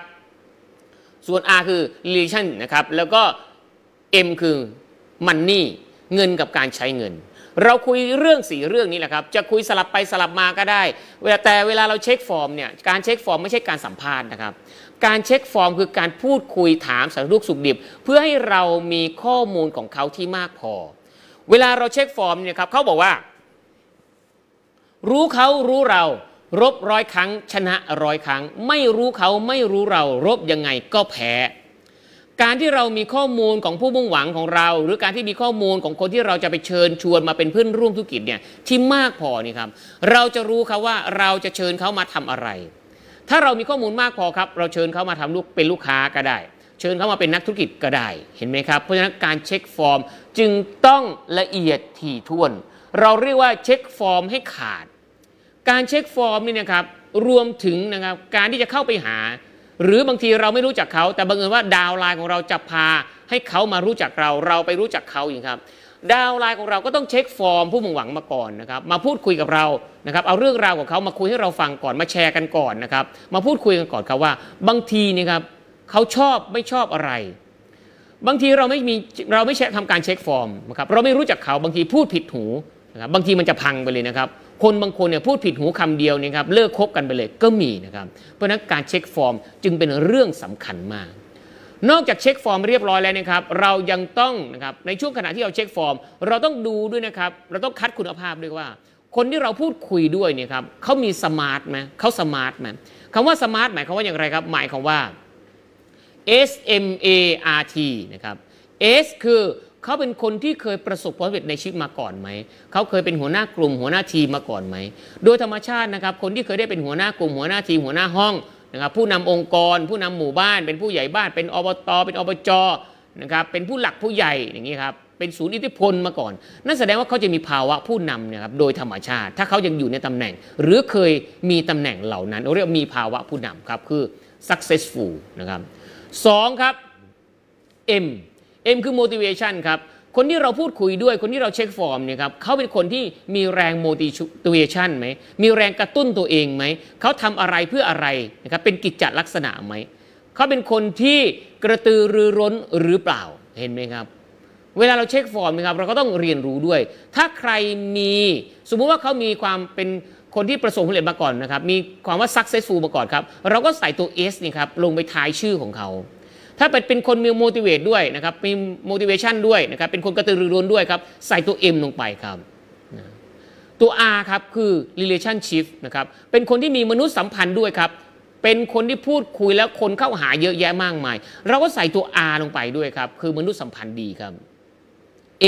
ส่วน R คือ Relation นะครับแล้วก็ M คือ Money เงินกับการใช้เงิน เราคุยเรื่องสี่เรื่องนี้แหละครับ จะคุยสลับไปสลับมาก็ได้ แต่เวลาเราเช็คฟอร์มเนี่ย การเช็คฟอร์มไม่ใช่การสัมภาษณ์นะครับ การเช็คฟอร์มคือการพูดคุยถามสารทุกข์สุกดิบ เพื่อให้เรามีข้อมูลของเขาที่มากพอ เวลาเราเช็คฟอร์มเนี่ยครับเขาบอกว่า รู้เขารู้เรา รบร้อยครั้ง ชนะร้อยครั้ง ไม่รู้เขาไม่รู้เรา รบยังไงก็แพ้ การที่เรามีข้อมูลของผู้มุ่งหวังของเรา หรือการที่มีข้อมูลของคนที่เราจะไปเชิญชวนมาเป็นเพื่อนร่วมธุรกิจเนี่ยที่มากพอนี่ครับเราจะรู้ครับว่าเราจะเชิญเขามาทำอะไร ถ้าเรามีข้อมูลมากพอครับ เราเชิญเขามาทำลูกเป็นลูกค้าก็ได้ เชิญเขามาเป็นนักธุรกิจก็ได้เห็นไหมครับ เพราะฉะนั้นการเช็คฟอร์มจึงต้องละเอียดถี่ถ้วน เราเรียกว่าเช็คฟอร์มให้ขาด การเช็คฟอร์มนี่นะครับรวมถึงนะครับการที่จะเข้าไปหา หรือบางทีเราไม่รู้จักเขา แต่บังเอิญว่า downline ของเราจะพา ให้เขามารู้จักเราเราไปรู้จักเขาอย่างครับ downline ของเราก็ต้องเช็คฟอร์มผู้มุ่งหวังมาก่อนนะครับมาพูดคุยกับเรานะครับเอาเรื่องราวของเขามาคุยให้เราฟังก่อนมาแชร์กันก่อนนะครับมาพูดคุยกันก่อนครับว่า บางทีนี่ครับเขาชอบไม่ชอบอะไร บางทีเราไม่มีเราไม่ใช่ทำการเช็คฟอร์มนะครับเราไม่รู้จักเขาบางทีพูดผิดหูนะครับบางทีมันจะพังไปเลยนะครับ คนบางคนเนี่ยพูดผิดหูคำเดียวนี่ครับเลิกคบกันไปเลยก็มีนะครับ เพราะนั้นการเช็คฟอร์มจึงเป็นเรื่องสำคัญมาก นอกจากเช็คฟอร์มเรียบร้อยแล้วนะครับ เรายังต้องนะครับในช่วงขณะที่เราเช็คฟอร์ม เราต้องดูด้วยนะครับ เราต้องคัดคุณภาพด้วยว่า คนที่เราพูดคุยด้วยเนี่ยครับเขามี SMART ไหมเขา SMART ไหมคำว่าสมาร์ทหมายความว่าอย่างไรครับ หมายความว่า S M A R T นะครับ S คือ เขาเป็นคนที่เคยประสบความสำเร็จในชีวิตมาก่อนไหม เขาเคยเป็นหัวหน้ากลุ่มหัวหน้าทีมมาก่อนไหม โดยธรรมชาตินะครับ คนที่เคยได้เป็นหัวหน้ากลุ่มหัวหน้าทีมหัวหน้าห้องนะครับ ผู้นำองค์กร ผู้นำหมู่บ้าน เป็นผู้ใหญ่บ้าน เป็นอบต เป็นอบจนะครับ เป็นผู้หลักผู้ใหญ่อย่างนี้ครับ เป็นศูนย์อิทธิพลมาก่อน นั่นแสดงว่าเขาจะมีภาวะผู้นำนะครับ โดยธรรมชาติ ถ้าเขายังอยู่ในตำแหน่ง หรือเคยมีตำแหน่งเหล่านั้น เรียกมีภาวะผู้นำครับ คือ successful นะครับสองครับ M M คือ motivation ครับคนที่เราพูดคุยด้วยคนที่เราเช็คฟอร์มเนี่ยครับเขาเป็นคนที่มีแรง motivation ไหมมีแรงกระตุ้นตัวเองไหมเขาทำอะไรเพื่ออะไรนะครับเป็นกิจจลักษณะไหมเขาเป็นคนที่กระตือรือร้นหรือเปล่าเห็นไหมครับ เวลาเราเช็คฟอร์มนะครับเราก็ต้องเรียนรู้ด้วย ถ้าใครมีสมมุติว่าเขามีความเป็นคนที่ประสบความสำเร็จมาก่อนนะครับมีความว่า successful มาก่อนครับเราก็ใส่ตัว S นี่ครับลงไปท้ายชื่อของเขา ถ้าเป็นคนมี motivate ด้วยนะครับ มี motivation ด้วยนะครับ เป็นคนกระตือรือร้นด้วยครับ ใส่ตัว M ลงไปครับตัว R ครับคือ relationship นะครับ เป็นคนที่มีมนุษยสัมพันธ์ด้วยครับ เป็นคนที่พูดคุยแล้วคนเข้าหาเยอะแยะมากมาย เราก็ใส่ตัว R ลงไปด้วยครับ คือมนุษยสัมพันธ์ดีครับ A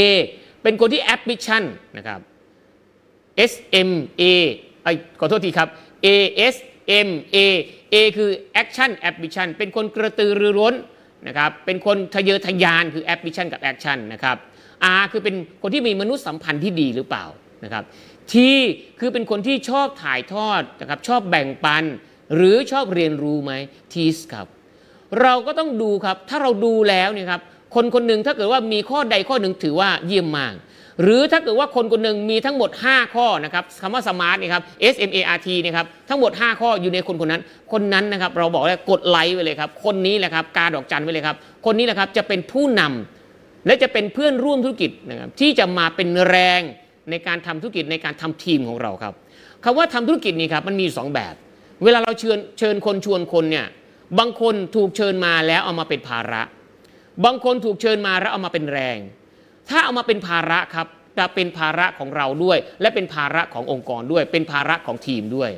เป็นคนที่ ambition นะครับ S M A ไอขอโทษทีครับ A S M A A คือ action ambition เป็นคนกระตือรือร้น นะครับเป็นคนทะเยอทะยานคือ ambition กับ action นะครับ R คือเป็นคนที่มีมนุษยสัมพันธ์ที่ดีหรือเปล่านะครับ T คือเป็นคนที่ชอบถ่ายทอดนะครับชอบแบ่งปัน หรือชอบเรียนรู้ไหม T ครับ เราก็ต้องดูครับถ้าเราดูแล้วเนี่ยครับคนคนหนึ่งถ้าเกิดว่ามีข้อใดข้อหนึ่งถือว่าเยี่ยมมาก หรือถ้าเกิดว่าคนคนหนึ่งมีทั้งหมด 5 ข้อนะครับคำว่าสมาร์ทนี่ครับ S M A R T นี่ครับทั้งหมด 5 ข้ออยู่ในคนคนนั้น คนนั้นนะครับเราบอกเลยกดไลค์ไว้เลยครับ คนนี้แหละครับ กาดอกจันไว้เลยครับ คนนี้แหละครับจะเป็นผู้นำและจะเป็นเพื่อนร่วมธุรกิจนะครับที่จะมาเป็นแรงในการทำธุรกิจในการทำทีมของเราครับคำว่าทำธุรกิจนี่ครับมันมีอยู่สองแบบ เวลาเราเชิญเชิญคนชวนคนเนี่ยบางคนถูกเชิญมาแล้วเอามาเป็นภาระ บางคนถูกเชิญมาแล้วเอามาเป็นแรง ถ้าเอามาเป็นภาระครับจะเป็นภาระของเราด้วย และเป็นภาระขององค์กรด้วย เป็นภาระของทีมด้วย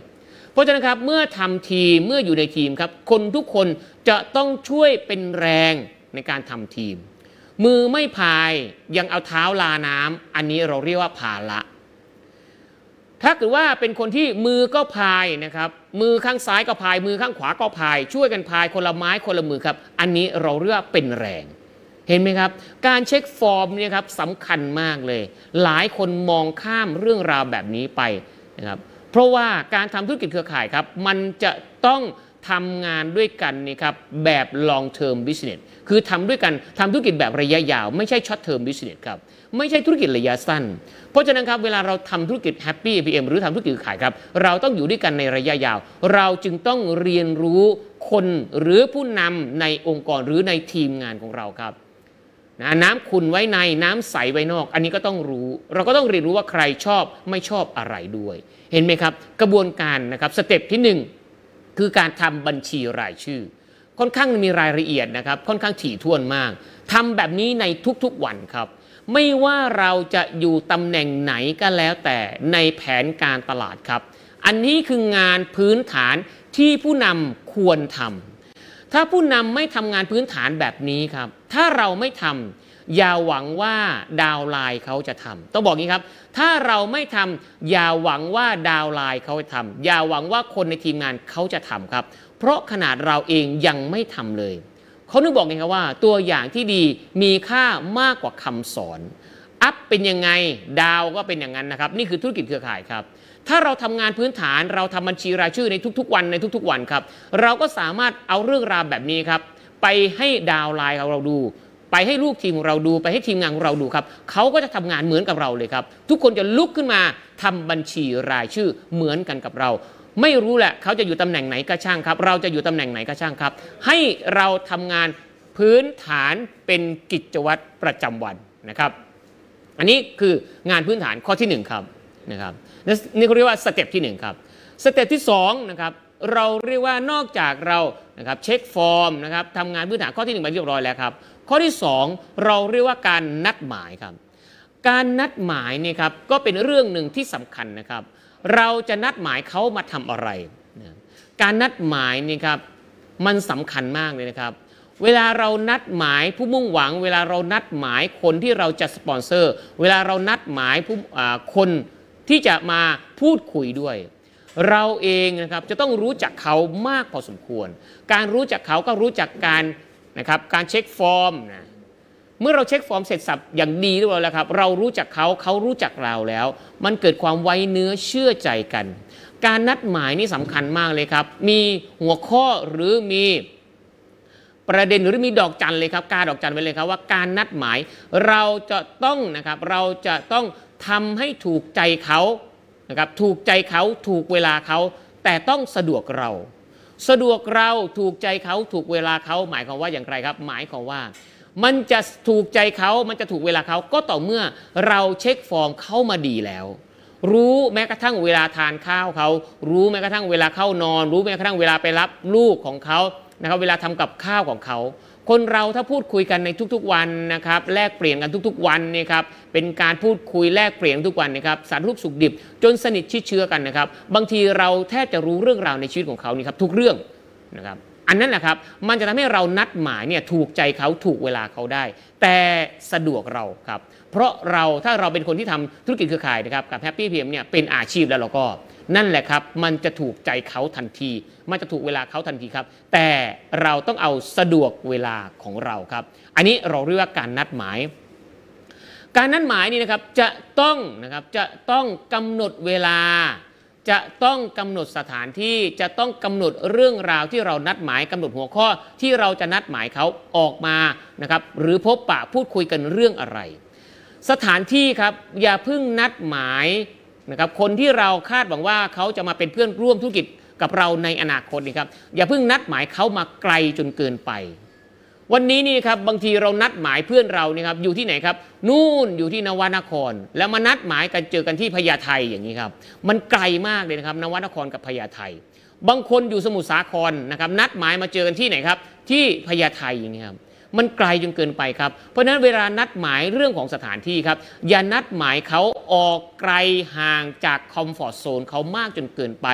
เพราะฉะนั้นครับเมื่อทำทีมเมื่ออยู่ในทีมครับ คนทุกคนจะต้องช่วยเป็นแรงในการทำทีม มือไม่พายยังเอาเท้าลาน้ำอันนี้เราเรียกว่าภาระถ้าเกิดว่าเป็นคนที่มือก็พายนะครับ มือข้างซ้ายก็พาย มือข้างขวาก็พาย ช่วยกันพายคนละไม้คนละมือครับ อันนี้เราเรียกว่าเป็นแรง เห็นไหมครับ การเช็คฟอร์มเนี่ยครับสำคัญมากเลย หลายคนมองข้ามเรื่องราวแบบนี้ไปนะครับเพราะว่าการทำธุรกิจเครือข่ายครับ มันจะต้องทำงานด้วยกันนี่ครับแบบ long term business คือทำด้วยกันทำธุรกิจแบบระยะยาว ไม่ใช่ short term business ครับ ไม่ใช่ธุรกิจระยะสั้น เพราะฉะนั้นครับเวลาเราทำธุรกิจ Happy APM หรือทำธุรกิจขายครับ เราต้องอยู่ด้วยกันในระยะยาว เราจึงต้องเรียนรู้คนหรือผู้นำในองค์กรหรือในทีมงานของเราครับ นะน้ำขุ่นไว้ในน้ำใสไว้นอก อันนี้ก็ต้องรู้ เราก็ต้องเรียนรู้ว่าใครชอบไม่ชอบอะไรด้วย เห็นไหมครับ กระบวนการนะครับสเต็ปที่หนึ่งคือการทำบัญชีรายชื่อ ค่อนข้างมีรายละเอียดนะครับ ค่อนข้างถี่ถ้วนมากทำแบบนี้ในทุกๆวันครับ ไม่ว่าเราจะอยู่ตำแหน่งไหนก็แล้วแต่ในแผนการตลาดครับ อันนี้คืองานพื้นฐานที่ผู้นำควรทำ ถ้าผู้นำไม่ทำงานพื้นฐานแบบนี้ครับ ถ้าเราไม่ทำอย่าหวังว่าดาวไลน์เขาจะทำต้องบอกงี้ครับ ถ้าเราไม่ทำอย่าหวังว่าดาวไลน์เขาจะทำอย่าหวังว่าคนในทีมงานเขาจะทำครับ เพราะขนาดเราเองยังไม่ทำเลยเขานึกบอกไงครับว่า ตัวอย่างที่ดีมีค่ามากกว่าคำสอนอัพเป็นยังไงดาวก็เป็นอย่างนั้นนะครับ นี่คือธุรกิจเครือข่ายครับ ถ้าเราทำงานพื้นฐานเราทำบัญชีรายชื่อในทุกๆ วันในทุกๆ วันครับ เราก็สามารถเอาเรื่องราวแบบนี้ครับ ไปให้ดาวไลน์ของเราดู ไปให้ลูกทีมของเราดู ไปให้ทีมงานของเราดูครับเขาก็จะทำงานเหมือนกับเราเลยครับ ทุกคนจะลุกขึ้นมาทำบัญชีรายชื่อเหมือนกันกับเรา ไม่รู้แหละเขาจะอยู่ตำแหน่งไหนก็ช่างครับ เราจะอยู่ตำแหน่งไหนก็ช่างครับ ให้เราทำงานพื้นฐานเป็นกิจวัตรประจำวันนะครับ อันนี้คืองานพื้นฐานข้อที่1ครับนะครับ นี่เขาเรียกว่า step ที่ 1 ครับ step ที่2นะครับเราเรียกว่านอกจากเรานะครับเช็คฟอร์มนะครับทำงานพื้นฐานข้อที่1ไปเรียบร้อยแล้วครับข้อที่ 2 เราเรียกว่าการนัดหมายครับการนัดหมายเนี่ยครับก็เป็นเรื่องหนึ่งที่สำคัญนะครับ เราจะนัดหมายเขามาทำอะไรนะการนัดหมายนี่ครับมันสำคัญมากเลยนะครับ เวลาเรานัดหมายผู้มุ่งหวัง เวลาเรานัดหมายคนที่เราจะสปอนเซอร์ เวลาเรานัดหมายผู้คน ที่จะมาพูดคุยด้วย เราเองนะครับจะต้องรู้จักเขามากพอสมควร การรู้จักเขาก็รู้จักการนะครับการเช็คฟอร์มนะเมื่อเราเช็คฟอร์มเสร็จสับอย่างดีเรียบร้อยแล้วครับ เรารู้จักเขาเขารู้จักเราแล้ว มันเกิดความไว้เนื้อเชื่อใจกัน การนัดหมายนี่สำคัญมากเลยครับ มีหัวข้อหรือมีประเด็นหรือมีดอกจันเลยครับ กาดอกจันไว้เลยครับว่าการนัดหมายเราจะต้องนะครับเราจะต้อง ทำให้ถูกใจเขานะครับถูกใจเขาถูกเวลาเขา แต่ต้องสะดวกเรา สะดวกเราถูกใจเขาถูกเวลาเขาหมายความว่าอย่างไรครับ หมายความว่า มันจะถูกใจเขามันจะถูกเวลาเขาก็ต่อเมื่อเราเช็คฟอร์มเข้ามาดีแล้วรู้แม้กระทั่งเวลาทานข้าวเขา รู้แม้กระทั่งเวลาเข้านอน รู้แม้กระทั่งเวลาไปรับลูกของเขานะครับเวลาทำกับข้าวของเขา คนเราถ้าพูดคุยกันในทุกๆวันนะครับแลกเปลี่ยนกันทุกๆวันเนี่ยครับเป็นการพูดคุยแลกเปลี่ยนทุกวันนะครับสารรูปสุขดิบ จนสนิทชิดเชื้อกันนะครับ บางทีเราแทบจะรู้เรื่องราวในชีวิตของเขานี่ครับทุกเรื่องนะครับอันนั้นแหละครับมันจะทำให้เรานัดหมายเนี่ยถูกใจเขาถูกเวลาเขาได้ แต่สะดวกเราครับเพราะเราถ้าเราเป็นคนที่ทำธุรกิจเครือข่ายนะครับกับ Happy MPM เนี่ยเป็นอาชีพแล้วเราก็ นั่นแหละครับมันจะถูกใจเขาทันที มันจะถูกเวลาเขาทันทีครับ แต่เราต้องเอาสะดวกเวลาของเราครับ อันนี้เราเรียกว่าการนัดหมาย การนัดหมายนี่นะครับจะต้องนะครับจะต้องกำหนดเวลา จะต้องกำหนดสถานที่จะต้องกำหนดเรื่องราวที่เรานัดหมายกำหนดหัวข้อที่เราจะนัดหมายเขาออกมานะครับ หรือพบปะพูดคุยกันเรื่องอะไร สถานที่ครับอย่าเพิ่งนัดหมายนะครับคนที่เราคาดหวังว่าเขาจะมาเป็นเพื่อนร่วมธุรกิจ กับเราในอนาคตนี่ครับอย่าเพิ่งนัดหมายเขามาไกลจนเกินไป วันนี้นี่ครับบางทีเรานัดหมายเพื่อนเรานี่ครับอยู่ที่ไหนครับ นู่นอยู่ที่นวนคร แล้วมานัดหมายกันเจอกันที่พญาไทอย่างนี้ครับ มันไกลมากเลยนะครับนวนครกับพญาไทบางคนอยู่สมุทรสาครนะครับ นัดหมายมาเจอกันที่ไหนครับ ที่พญาไทอย่างนี้ครับ มันไกลจนเกินไปครับ เพราะฉะนั้นเวลานัดหมายเรื่องของสถานที่ครับ อย่านัดหมายเขาออกไกลห่างจากคอมฟอร์ทโซนเขามากจนเกินไป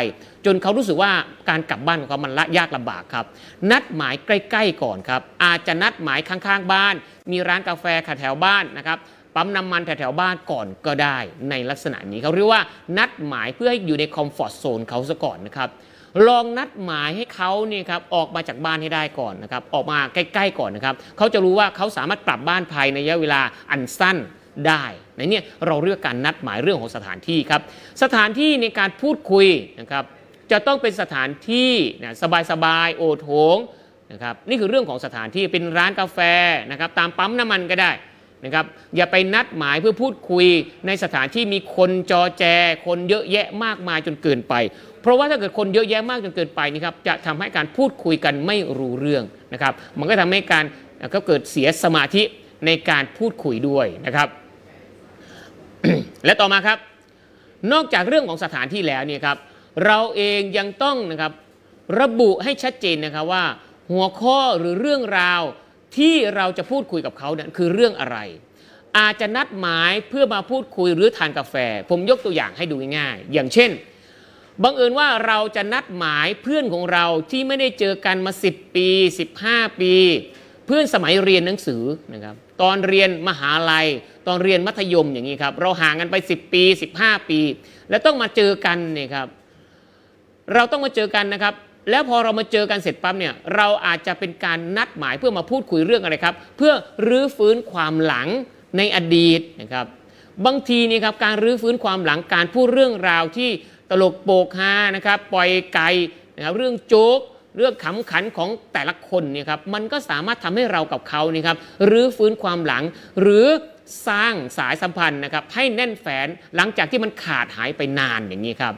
จนเขารู้สึกว่าการกลับบ้านของเขามันละยากลำบากครับ นัดหมายใกล้ ๆ ก่อนครับ อาจจะนัดหมายข้างๆบ้าน มีร้านกาแฟแถวบ้านนะครับ ปั๊มน้ำมันแถวๆบ้านก่อนก็ได้ในลักษณะนี้เขาเรียกว่านัดหมายเพื่อให้อยู่ในคอมฟอร์ทโซนเขาซะก่อนนะครับลองนัดหมายให้เขาเนี่ยครับออกมาจากบ้านให้ได้ก่อนนะครับออกมาใกล้ๆก่อนนะครับเขาจะรู้ว่าเขาสามารถกลับบ้านภายในระยะเวลาอันสั้นได้ในนี้เราเรียกการนัดหมายเรื่องของสถานที่ครับสถานที่ในการพูดคุยนะครับจะต้องเป็นสถานที่นะสบายๆโอโถงนะครับนี่คือเรื่องของสถานที่เป็นร้านกาแฟนะครับตามปั๊มน้ำมันก็ได้ นะครับอย่าไปนัดหมายเพื่อพูดคุยในสถานที่มีคนจอแจ คนเยอะแยะมากมายจนเกินไป เพราะว่าถ้าเกิดคนเยอะแยะมากจนเกินไปนี่ครับจะทำให้การพูดคุยกันไม่รู้เรื่องนะครับมันก็ทำให้การก็เกิดเสียสมาธิในการพูดคุยด้วยนะครับ และต่อมาครับ นอกจากเรื่องของสถานที่แล้วเนี่ยครับเราเองยังต้องนะครับระบุให้ชัดเจนนะครับว่า หัวข้อหรือเรื่องราว ที่เราจะพูดคุยกับเขาเนี่ยคือเรื่องอะไร อาจจะนัดหมายเพื่อมาพูดคุยหรือทานกาแฟ ผมยกตัวอย่างให้ดูง่ายๆ อย่างเช่น บังเอิญว่าเราจะนัดหมายเพื่อนของเราที่ไม่ได้เจอกันมา 10 ปี 15 ปี เพื่อนสมัยเรียนหนังสือนะครับ ตอนเรียนมหาลัย ตอนเรียนมัธยมอย่างนี้ครับ เราห่างกันไป 10 ปี 15 ปี แล้วต้องมาเจอกันเนี่ยครับ เราต้องมาเจอกันนะครับ แล้วพอเรามาเจอกันเสร็จปั๊บเนี่ยเราอาจจะเป็นการนัดหมายเพื่อมาพูดคุยเรื่องอะไรครับ เพื่อรื้อฟื้นความหลังในอดีตนะครับ บางทีนี่ครับการรื้อฟื้นความหลังการพูดเรื่องราวที่ตลกโปกฮานะครับปล่อยไก่นะครับเรื่องโจ๊กเรื่องขำขันของแต่ละคนเนี่ยครับมันก็สามารถทำให้เรากับเขานี่ครับรื้อฟื้นความหลัง หรือสร้างสายสัมพันธ์นะครับให้แน่นแฟนหลังจากที่มันขาดหายไปนานอย่างนี้ครับ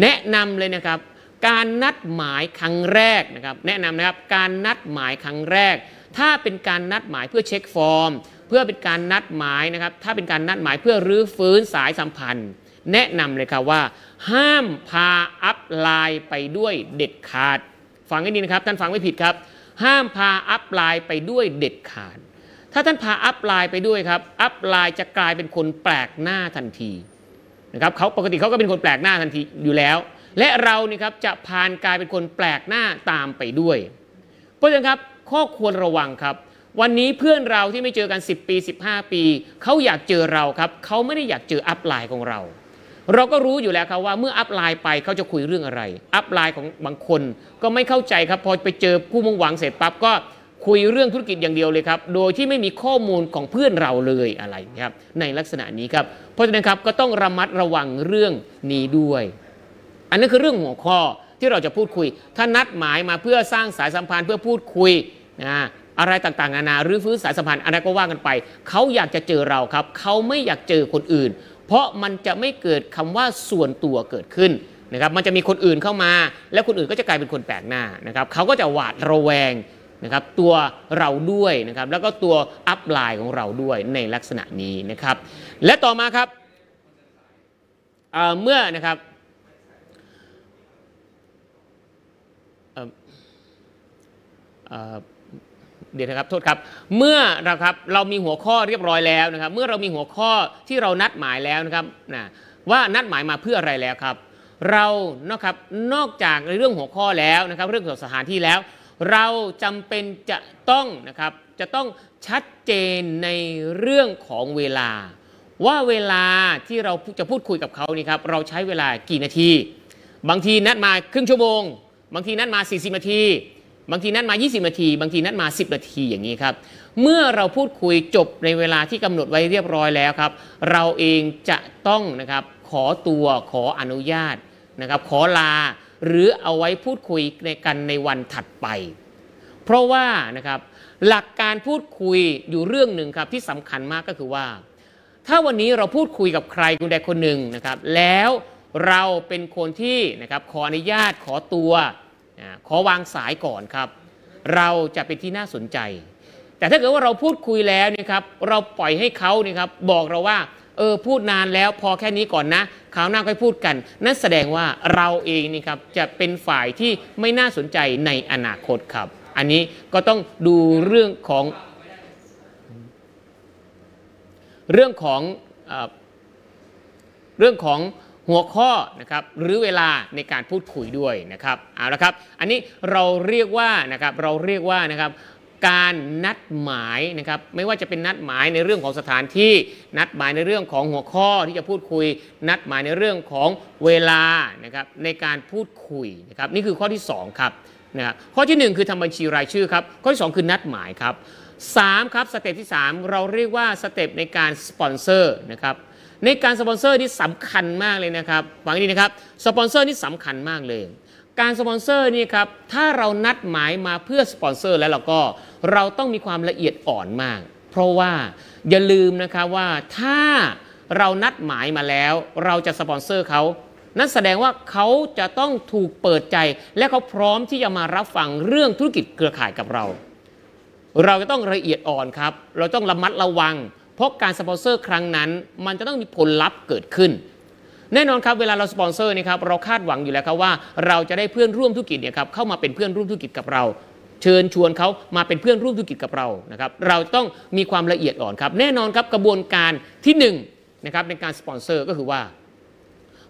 แนะนำเลยนะครับ การนัดหมายครั้งแรกนะครับแนะนำนะครับการนัดหมายครั้งแรก ถ้าเป็นการนัดหมายเพื่อเช็คฟอร์ม เพื่อเป็นการนัดหมายนะครับถ้าเป็นการนัดหมายเพื่อรื้อฟื้นสายสัมพันธ์ แนะนำเลยครับว่า ห้ามพา upline ไปด้วยเด็ดขาด ฟังให้ดีนะครับท่านฟังไม่ผิดครับ ห้ามพา upline ไปด้วยเด็ดขาด ถ้าท่านพา upline ไปด้วยครับ upline จะกลายเป็นคนแปลกหน้าทันทีนะครับเขาปกติเขาก็เป็นคนแปลกหน้าทันทีอยู่แล้ว และเรานี่ครับจะพานกลายเป็นคนแปลกหน้าตามไปด้วย เพราะฉะนั้นครับข้อควรระวังครับ วันนี้เพื่อนเราที่ไม่เจอกัน 10 ปี 15 ปีเขาอยากเจอเราครับเขาไม่ได้อยากเจออัพไลน์ของเรา เราก็รู้อยู่แล้วครับว่าเมื่ออัพไลน์ไปเขาจะคุยเรื่องอะไร อัพไลน์ของบางคนก็ไม่เข้าใจครับพอไปเจอผู้มุ่งหวังเสร็จปั๊บก็คุยเรื่องธุรกิจอย่างเดียวเลยครับ โดยที่ไม่มีข้อมูลของเพื่อนเราเลยอะไรครับในลักษณะนี้ครับ เพราะฉะนั้นครับก็ต้องระมัดระวังเรื่องนี้ด้วย อันนั้นคือเรื่องหัวข้อที่เราจะพูดคุย ถ้านัดหมายมาเพื่อสร้างสายสัมพันธ์เพื่อพูดคุยนะอะไรต่างๆนานาหรือฟื้นสายสัมพันธ์อะไรก็ว่ากันไปเขาอยากจะเจอเราครับเขาไม่อยากเจอคนอื่น เพราะมันจะไม่เกิดคำว่าส่วนตัวเกิดขึ้นนะครับมันจะมีคนอื่นเข้ามา แล้วคนอื่นก็จะกลายเป็นคนแปลกหน้านะครับเขาก็จะหวาดระแวงนะครับตัวเราด้วยนะครับแล้วก็ตัวอัพไลน์ของเราด้วยในลักษณะนี้นะครับ และต่อมาครับเเมื่อนะครับ เดี๋ยวนะครับโทษครับเมื่อนะครับเรามีหัวข้อเรียบร้อยแล้วนะครับ เมื่อเรามีหัวข้อที่เรานัดหมายแล้วนะครับนะว่านัดหมายมาเพื่ออะไรแล้วครับ เรานะครับนอกจากในเรื่องหัวข้อแล้วนะครับ เรื่องของสถานที่แล้ว เราจำเป็นจะต้องนะครับจะต้องชัดเจนในเรื่องของเวลา ว่าเวลาที่เราจะพูดคุยกับเขานี่ครับเราใช้เวลากี่นาที บางทีนัดมาครึ่งชั่วโมง บางทีนัดมา 40 นาที บางทีนัดมา 20 นาที บางทีนัดมา 10 นาทีอย่างนี้ครับ เมื่อเราพูดคุยจบในเวลาที่กำหนดไว้เรียบร้อยแล้วครับ เราเองจะต้องนะครับขอตัวขออนุญาตนะครับ ขอลาหรือเอาไว้พูดคุยในกันในวันถัดไป เพราะว่านะครับหลักการพูดคุยอยู่เรื่องหนึ่งครับที่สำคัญมากก็คือว่า ถ้าวันนี้เราพูดคุยกับใครคนใดคนหนึ่งนะครับ แล้วเราเป็นคนที่นะครับขออนุญาตขอตัว ขอวางสายก่อนครับ เราจะเป็นที่น่าสนใจ แต่ถ้าเกิดว่าเราพูดคุยแล้วเนะครับเราปล่อยให้เขาเนี่ยครับบอกเราว่าเออพูดนานแล้วพอแค่นี้ก่อนนะคราวหน้าค่อยพูดกัน นั่นแสดงว่าเราเองนี่ครับจะเป็นฝ่ายที่ไม่น่าสนใจในอนาคตครับ อันนี้ก็ต้องดูเรื่องของ เรื่องของเรื่องของ หัวข้อนะครับหรือเวลาในการพูดคุยด้วยนะครับเอาละครับ อันนี้เราเรียกว่านะครับเราเรียกว่านะครับการนัดหมายนะครับไม่ว่าจะเป็นนัดหมายในเรื่องของสถานที่ นัดหมายในเรื่องของหัวข้อที่จะพูดคุย นัดหมายในเรื่องของเวลานะครับในการพูดคุยนะครับนี่คือข้อที่สองครับนะครับข้อที่หนึ่งคือทำบัญชีรายชื่อครับข้อที่สองคือนัดหมายครับ3ครับ step ที่ 3 เราเรียกว่า step ในการสปอนเซอร์นะครับ ในการสปอนเซอร์นี่สำคัญมากเลยนะครับฟังดีนะครับสปอนเซอร์นี่สำคัญมากเลย การสปอนเซอร์นี่ครับถ้าเรานัดหมายมาเพื่อสปอนเซอร์แล้วเราก็เราต้องมีความละเอียดอ่อนมาก เพราะว่าอย่าลืมนะครับว่าถ้าเรานัดหมายมาแล้ว เราจะสปอนเซอร์เขานั่นแสดงว่าเขาจะต้องถูกเปิดใจ และเขาพร้อมที่จะมารับฟังเรื่องธุรกิจเครือข่ายกับเรา เราจะต้องละเอียดอ่อนครับ เราต้องระมัดระวัง เพราะการสปอนเซอร์ครั้งนั้นมันจะต้องมีผลลัพธ์เกิดขึ้น แน่นอนครับเวลาเราสปอนเซอร์นี่ครับเราคาดหวังอยู่แล้วครับว่าเราจะได้เพื่อนร่วมธุรกิจเนี่ยครับเข้ามาเป็นเพื่อนร่วมธุรกิจกับเรา เชิญชวนเขามาเป็นเพื่อนร่วมธุรกิจกับเรานะครับเราต้องมีความละเอียดอ่อนครับ แน่นอนครับกระบวนการที่1นงนะครับในการสปอนเซอร์ก็คือว่า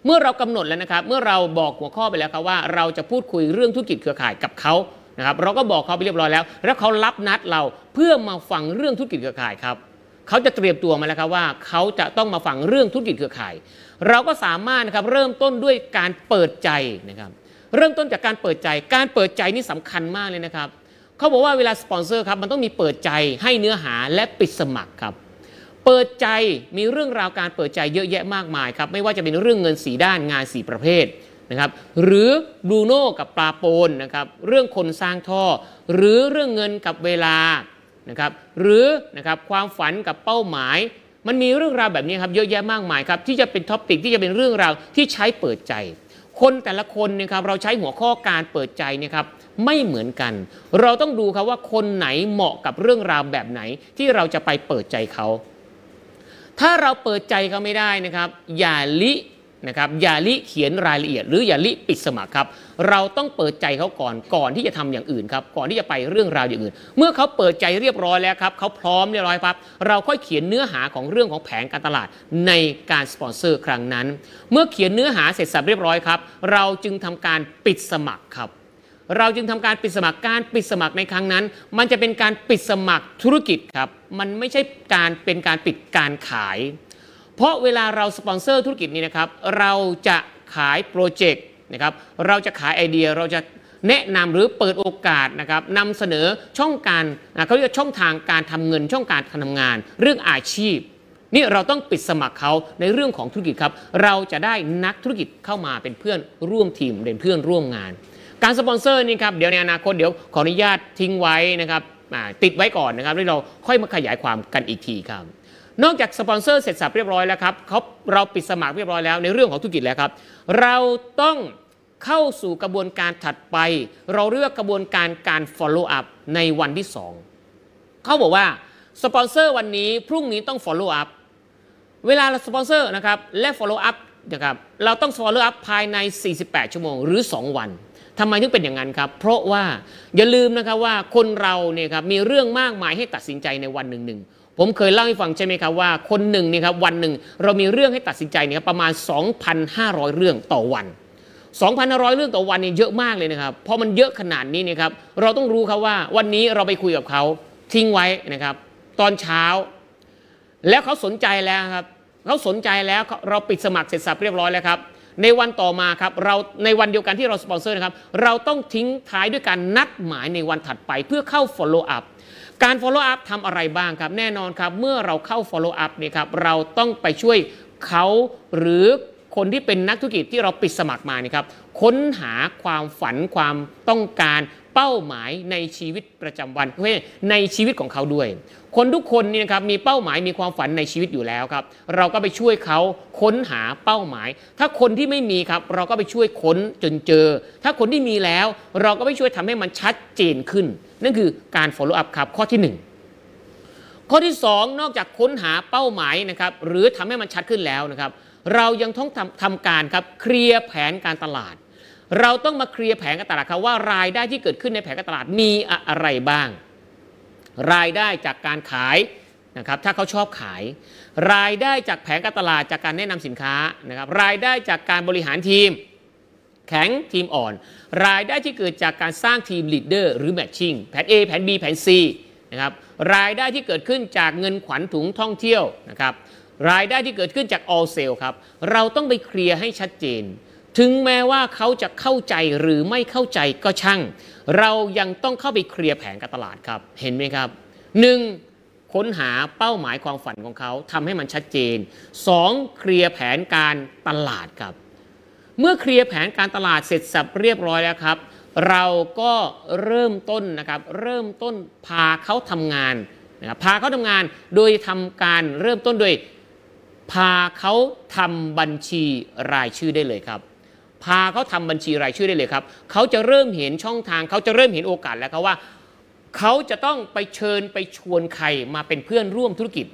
เมื่อเรากำหนดแล้วนะครับ เมื่อเราบอกหัวข้อไปแล้วครับว่าเราจะพูดคุยเรื่องธุรกิจเครือข่ายกับเขานะครับ เราก็บอกเขาไปเรียบร้อยแล้ว แล้วเขารับนัดเราเพื่อมาฟังเรื่องธุรกิจเครือข่ายครับ เขาจะเตรียมตัวมาแล้วครับว่าเขาจะต้องมาฟังเรื่องธุรกิจเครือข่าย เราก็สามารถนะครับเริ่มต้นด้วยการเปิดใจนะครับเริ่มต้นจากการเปิดใจ การเปิดใจนี่สำคัญมากเลยนะครับเขาบอกว่าเวลาสปอนเซอร์ครับมันต้องมีเปิดใจให้เนื้อหาและปิดสมัครครับเปิดใจมีเรื่องราวการเปิดใจเยอะแยะมากมายครับไม่ว่าจะเป็นเรื่องเงินสี่ด้านงานสี่ประเภทนะครับหรือบรูโน่กับปาโบลนะครับเรื่องคนสร้างท่อ หรือเรื่องเงินกับเวลา นะครับหรือนะครับความฝันกับเป้าหมาย มันมีเรื่องราวแบบนี้ครับเยอะแยะมากมายครับที่จะเป็น topic ที่จะเป็นเรื่องราวที่ใช้เปิดใจ คนแต่ละคนนะครับเราใช้หัวข้อการเปิดใจนะครับไม่เหมือนกัน เราต้องดูครับว่าคนไหนเหมาะกับเรื่องราวแบบไหนที่เราจะไปเปิดใจเขาถ้าเราเปิดใจเขาไม่ได้นะครับ อย่าลิ นะครับอย่าลิเขียนรายละเอียด หรืออย่าลิปิดสมัครครับ เราต้องเปิดใจเขาก่อนก่อนที่จะทำอย่างอื่นครับก่อนที่จะไปเรื่องราวอย่างอื่น เมื่อเขาเปิดใจเรียบร้อยแล้วครับเขาพร้อมเรียบร้อยครับเราค่อยเขียนเนื้อหาของเรื่องของแผนการตลาดในการสปอนเซอร์ครั้งนั้น เมื่อเขียนเนื้อหาเสร็จสับเรียบร้อยครับเราจึงทำการปิดสมัครครับเราจึงทำการปิดสมัครการปิดสมัครในครั้งนั้น มันจะเป็นการปิดสมัครธุรกิจครับ มันไม่ใช่การเป็นการปิดการขาย เพราะเวลาเราสปอนเซอร์ธุรกิจนี้นะครับ เราจะขายโปรเจกต์นะครับ เราจะขายไอเดีย เราจะแนะนำหรือเปิดโอกาสนะครับนำเสนอช่องการนะเขาเรียกช่องทางการทำเงินช่องการทำงาน เรื่องอาชีพนี่เราต้องปิดสมัครเขาในเรื่องของธุรกิจครับ เราจะได้นักธุรกิจเข้ามาเป็นเพื่อนร่วมทีมเป็นเพื่อนร่วมงาน การสปอนเซอร์นี่ครับเดี๋ยวในอนาคตเดี๋ยวขออนุญาตทิ้งไว้นะครับติดไว้ก่อนนะครับแล้วเราค่อยมาขยายความกันอีกทีครับ นอกจากสปอนเซอร์เสร็จสับเรียบร้อยแล้วครับเขาเราปิดสมัครเรียบร้อยแล้วในเรื่องของธุรกิจแล้วครับ เราต้องเข้าสู่กระบวนการถัดไป เราเรียกกระบวนการการ follow up ในวันที่ 2 เขาบอกว่าสปอนเซอร์วันนี้พรุ่งนี้ต้อง follow up เวลาเราสปอนเซอร์นะครับและ follow up นะครับเราต้อง follow up ภายใน 48 ชั่วโมงหรือ 2 วันทำไมถึงเป็นอย่างนั้นครับ เพราะว่าอย่าลืมนะครับว่าคนเราเนี่ยครับมีเรื่องมากมายให้ตัดสินใจในวันหนึ่งหนึ่ง ผมเคยเล่าให้ฟังใช่ไหมครับว่าคนหนึ่งเนี่ยครับวันหนึ่งเรามีเรื่องให้ตัดสินใจเนี่ยครับประมาณ 2,500 เรื่องต่อวัน 2,500 เรื่องต่อวันเนี่ยเยอะมากเลยนะครับพอมันเยอะขนาดนี้เนะครับเราต้องรู้ครับว่าวันนี้เราไปคุยกับเขาทิ้งไว้นะครับ ตอนเช้า แล้วเขาสนใจแล้วครับเขาสนใจแล้วเราปิดสมัครเสร็จสับเรียบร้อยแล้วครับในวันต่อมาครับเราในวันเดียวกันที่เราสปอนเซอร์นะครับเราต้องทิ้งท้ายด้วยการนัดหมายในวันถัดไปเพื่อเข้า follow up การ follow up ทำอะไรบ้างครับ แน่นอนครับเมื่อเราเข้า follow up เนี่ยครับเราต้องไปช่วยเขาหรือคนที่เป็นนักธุรกิจที่เราปิดสมัครมานี่ครับค้นหาความฝันความต้องการเป้าหมายในชีวิตประจำวันในชีวิตของเขาด้วย คนทุกคนนี่นะครับมีเป้าหมายมีความฝันในชีวิตอยู่แล้วครับ เราก็ไปช่วยเขาค้นหาเป้าหมาย ถ้าคนที่ไม่มีครับ เราก็ไปช่วยค้นจนเจอ ถ้าคนที่มีแล้ว เราก็ไปช่วยทำให้มันชัดเจนขึ้น นั่นคือการ follow up ครับข้อที่ 1 ข้อที่ 2 นอกจากค้นหาเป้าหมายนะครับหรือทำให้มันชัดขึ้นแล้วนะครับ เรายังต้องทำทำการครับเคลียร์แผนการตลาด เราต้องมาเคลียร์แผนการตลาดครับว่ารายได้ที่เกิดขึ้นในแผนการตลาดมีอะไรบ้าง รายได้จากการขายนะครับถ้าเขาชอบขาย รายได้จากแผนการตลาดจากการแนะนำสินค้านะครับรายได้จากการบริหารทีม แข็งทีมอ่อน รายได้ที่เกิดจากการสร้างทีม leader หรือ matching แผน A แผน B แผน C นะครับรายได้ที่เกิดขึ้นจากเงินขวัญถุงท่องเที่ยวนะครับรายได้ที่เกิดขึ้นจาก all sale ครับเราต้องไปเคลียร์ให้ชัดเจน ถึงแม้ว่าเขาจะเข้าใจหรือไม่เข้าใจก็ช่าง เรายังต้องเข้าไปเคลียร์แผนการตลาดครับเห็นไหมครับ 1. ค้นหาเป้าหมายความฝันของเขาทำให้มันชัดเจน 2. เคลียร์แผนการตลาดครับ เมื่อเคลียร์แผนการตลาดเสร็จสับเรียบร้อยแล้วครับ เราก็เริ่มต้นนะครับเริ่มต้นพาเขาทำงานนะครับพาเขาทำงานโดยทำการเริ่มต้นโดยพาเขาทำบัญชีรายชื่อได้เลยครับพาเขาทำบัญชีรายชื่อได้เลยครับ เขาจะเริ่มเห็นช่องทาง เขาจะเริ่มเห็นโอกาสแล้วครับว่า เขาจะต้องไปเชิญไปชวนใครมาเป็นเพื่อนร่วมธุรกิจ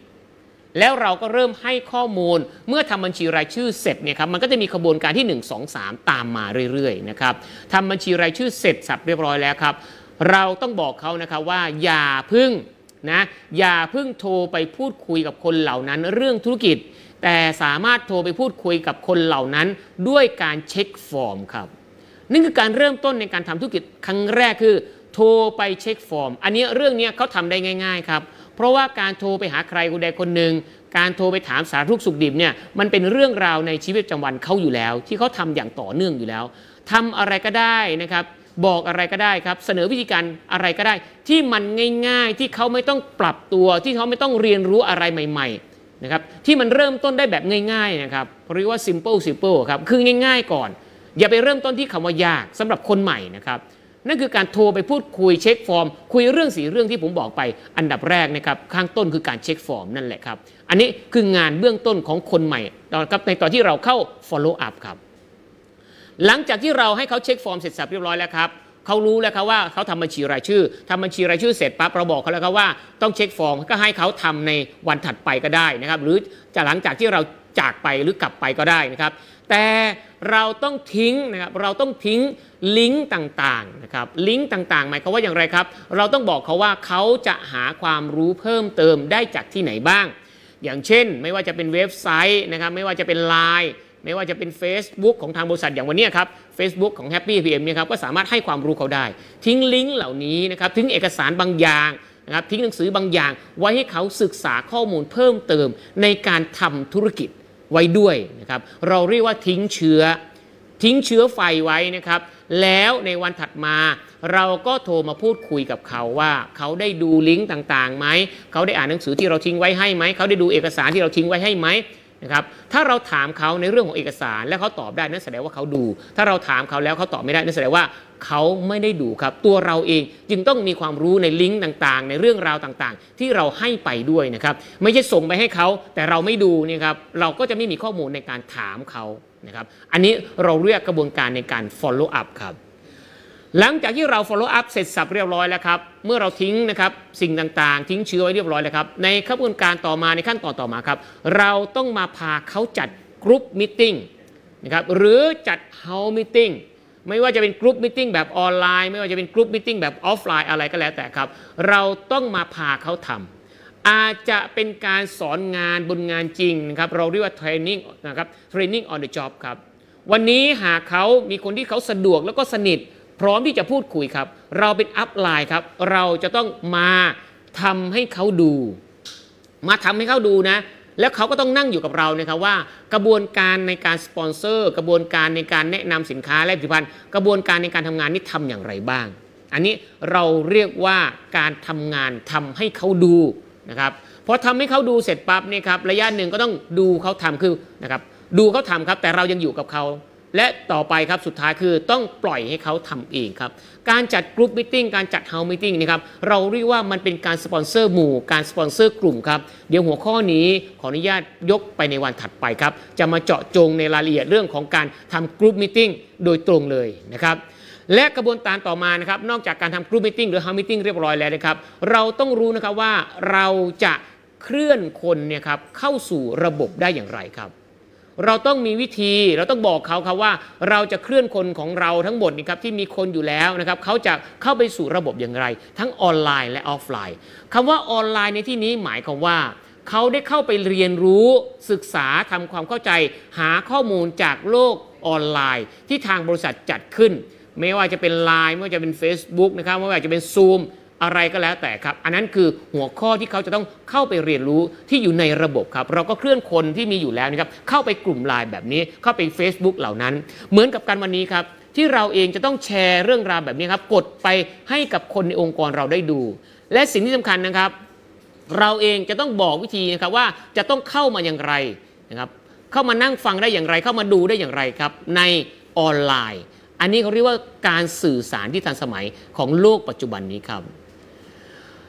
แล้วเราก็เริ่มให้ข้อมูล เมื่อทำบัญชีรายชื่อเสร็จเนี่ยครับมันก็จะมีขบวนการที่ 1 2 3 ตามมาเรื่อยๆนะครับทำบัญชีรายชื่อเสร็จสับเรียบร้อยแล้วครับ เราต้องบอกเขานะครับว่าอย่าพึ่งนะอย่าพึ่งโทรไปพูดคุยกับคนเหล่านั้น เรื่องธุรกิจ แต่สามารถโทรไปพูดคุยกับคนเหล่านั้น ด้วยการเช็คฟอร์มครับนี่คือการเริ่มต้นในการทำธุรกิจครั้งแรกคือ โทรไปเช็คฟอร์ม อันนี้เรื่องนี้เขาทำได้ง่าย ๆ ครับ เพราะว่าการโทรไปหาใครคนใดคนหนึ่งการโทรไปถามสารทุกสุขดิบเนี่ยมันเป็นเรื่องราวในชีวิตประจำวันเขาอยู่แล้ว ที่เขาทำอย่างต่อเนื่องอยู่แล้วทำอะไรก็ได้นะครับบอกอะไรก็ได้ครับ เสนอวิธีการอะไรก็ได้ ที่มันง่ายๆที่เขาไม่ต้องปรับตัวที่เขาไม่ต้องเรียนรู้อะไรใหม่ ๆนะครับ ที่มันเริ่มต้นได้แบบง่ายๆนะครับเรียกว่า simple simple ครับคือง่าย ๆ ก่อน อย่าไปเริ่มต้นที่คำว่ายากสำหรับคนใหม่นะครับ นั่นคือการโทรไปพูดคุยเช็คฟอร์ม คุยเรื่องสีเรื่องที่ผมบอกไป อันดับแรกนะครับข้างต้นคือการเช็คฟอร์มนั่นแหละครับ อันนี้คืองานเบื้องต้นของคนใหม่ตอนครับในตอนที่เราเข้า follow up ครับหลังจากที่เราให้เขาเช็คฟอร์มเสร็จสับเรียบร้อยแล้วครับเขารู้แล้วครับว่าเขาทำบัญชีรายชื่อทำบัญชีรายชื่อเสร็จปั๊บเราบอกเขาแล้วครับว่าต้องเช็คฟอร์มก็ให้เขาทำในวันถัดไปก็ได้นะครับ หรือจะหลังจากที่เราจากไปหรือกลับไปก็ได้นะครับ แต่เราต้องทิ้งนะครับเราต้องทิ้งลิงก์ต่างๆนะครับลิงก์ต่างๆ หมายความว่าอย่างไรครับ เราต้องบอกเขาว่าเขาจะหาความรู้เพิ่มเติมได้จากที่ไหนบ้าง อย่างเช่น ไม่ว่าจะเป็นเว็บไซต์นะครับไม่ว่าจะเป็นไลน์ไม่ว่าจะเป็น Facebook ของทางบริษัทอย่างวันนี้ครับ Facebook ของ Happy PM เนี่ยครับก็สามารถให้ความรู้เขาได้ ทิ้งลิงก์เหล่านี้นะครับทิ้งเอกสารบางอย่างนะครับทิ้งหนังสือบางอย่าง ไว้ให้เขาศึกษาข้อมูลเพิ่มเติมในการทำธุรกิจ ไว้ด้วยนะครับ เราเรียกว่าทิ้งเชื้อ ทิ้งเชื้อไฟไว้นะครับ แล้วในวันถัดมาเราก็โทรมาพูดคุยกับเขาว่า เขาได้ดูลิงก์ต่างๆไหมเขาได้อ่านหนังสือที่เราทิ้งไว้ให้ไหมเขาได้ดูเอกสารที่เราทิ้งไว้ให้ไหมนะครับถ้าเราถามเขาในเรื่องของเอกสารแล้วเขาตอบได้นั่นแสดงว่าเขาดู ถ้าเราถามเขาแล้วเขาตอบไม่ได้นั่นแสดงว่า เขาไม่ได้ดูครับ ตัวเราเองจึงต้องมีความรู้ในลิงก์ต่างๆ ในเรื่องราวต่างๆ ที่เราให้ไปด้วยนะครับ ไม่ใช่ส่งไปให้เขาแต่เราไม่ดูเนี่ยครับเราก็จะไม่มีข้อมูลในการถามเขานะครับอันนี้เราเรียกกระบวนการในการ follow up ครับหลังจากที่เรา follow up เสร็จสับเรียบร้อยแล้วครับ เมื่อเราทิ้งนะครับสิ่งต่างๆ ทิ้งเชื้อไว้เรียบร้อยแล้วครับ ในกระบวนการต่อมาในขั้นตอนต่อมาครับ เราต้องมาพาเขาจัดกรุ๊ปมิ팅นะครับหรือจัดเฮามิ팅 ไม่ว่าจะเป็น group meeting แบบออนไลน์ ไม่ว่าจะเป็น group meeting แบบออฟไลน์อะไรก็แล้วแต่ครับ เราต้องมาพาเขาทำอาจจะเป็นการสอนงานบนงานจริงนะครับเราเรียกว่า training นะครับ training on the job ครับวันนี้หากเขามีคนที่เขาสะดวกแล้วก็สนิท พร้อมที่จะพูดคุยครับ เราเป็นอัพไลน์ครับ เราจะต้องมาทำให้เขาดู มาทำให้เขาดูนะ แล้วเขาก็ต้องนั่งอยู่กับเรานะครับว่ากระบวนการในการสปอนเซอร์ กระบวนการในการแนะนำสินค้าและผลิตภัณฑ์ กระบวนการในการทำงานนี่ทำอย่างไรบ้าง อันนี้เราเรียกว่าการทำงานทำให้เขาดูนะครับพอทำให้เขาดูเสร็จปั๊บเนี่ยครับระยะหนึ่งก็ต้องดูเขาทำคือนะครับดูเขาทำครับแต่เรายังอยู่กับเขาและต่อไปครับสุดท้ายคือต้องปล่อยให้เขาทำเองครับ การจัดกรุ๊ปมิ팅การจัดเฮาส์มิ팅นะครับเราเรียกว่ามันเป็นการสปอนเซอร์หมู่ การสปอนเซอร์กลุ่มครับ เดี๋ยวหัวข้อนี้ขออนุญาตยกไปในวันถัดไปครับ จะมาเจาะจงในรายละเอียดเรื่องของการทำกรุ๊ปมิ팅โดยตรงเลยนะครับ และกระบวนการต่อมานะครับนอกจากการทำกรุ๊ปมิ팅หรือเฮาส์มิ팅เรียบร้อยแล้วนะครับ เราต้องรู้นะครับว่าเราจะเคลื่อนคนเนี่ยครับเข้าสู่ระบบได้อย่างไรครับ เราต้องมีวิธีเราต้องบอกเขาครับว่าเราจะเคลื่อนคนของเราทั้งหมดนี่ครับที่มีคนอยู่แล้วนะครับเขาจะเข้าไปสู่ระบบอย่างไร ทั้งออนไลน์และออฟไลน์คำว่าออนไลน์ในที่นี้หมายความว่าเขาได้เข้าไปเรียนรู้ศึกษาทำความเข้าใจ หาข้อมูลจากโลกออนไลน์ ที่ทางบริษัทจัดขึ้น ไม่ว่าจะเป็น Line ไม่ว่าจะเป็น Facebook นะครับไม่ว่าจะเป็น Zoom อะไรก็แล้วแต่ครับ อันนั้นคือหัวข้อที่เขาจะต้องเข้าไปเรียนรู้ที่อยู่ในระบบครับ เราก็เคลื่อนคนที่มีอยู่แล้วนะครับเข้าไปกลุ่มไลน์แบบนี้เข้าไป Facebook เหล่านั้น เหมือนกับการวันนี้ครับที่เราเองจะต้องแชร์เรื่องราวแบบนี้ครับกดไปให้กับคนในองค์กรเราได้ดู และสิ่งที่สำคัญนะครับ เราเองจะต้องบอกวิธีนะครับว่าจะต้องเข้ามาอย่างไรนะครับเข้ามานั่งฟังได้อย่างไร เข้ามาดูได้อย่างไรครับในออนไลน์ อันนี้เขาเรียกว่าการสื่อสารที่ทันสมัยของโลกปัจจุบันนี้ครับ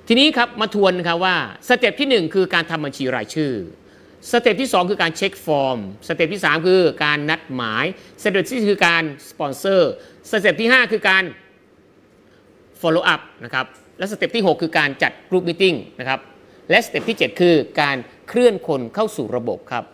ทีนี้ครับมาทวนนะครับว่า step ที่ 1 คือการทำบัญชีรายชื่อ step ที่ 2 คือการ check form step ที่ 3 คือการนัดหมาย step ที่คือการสปอนเซอร์ step ที่ 5 คือการ follow up นะครับและ step ที่ 6 คือการจัด group meetingนะครับและ step ที่ 7 คือการเคลื่อนคนเข้าสู่ระบบครับ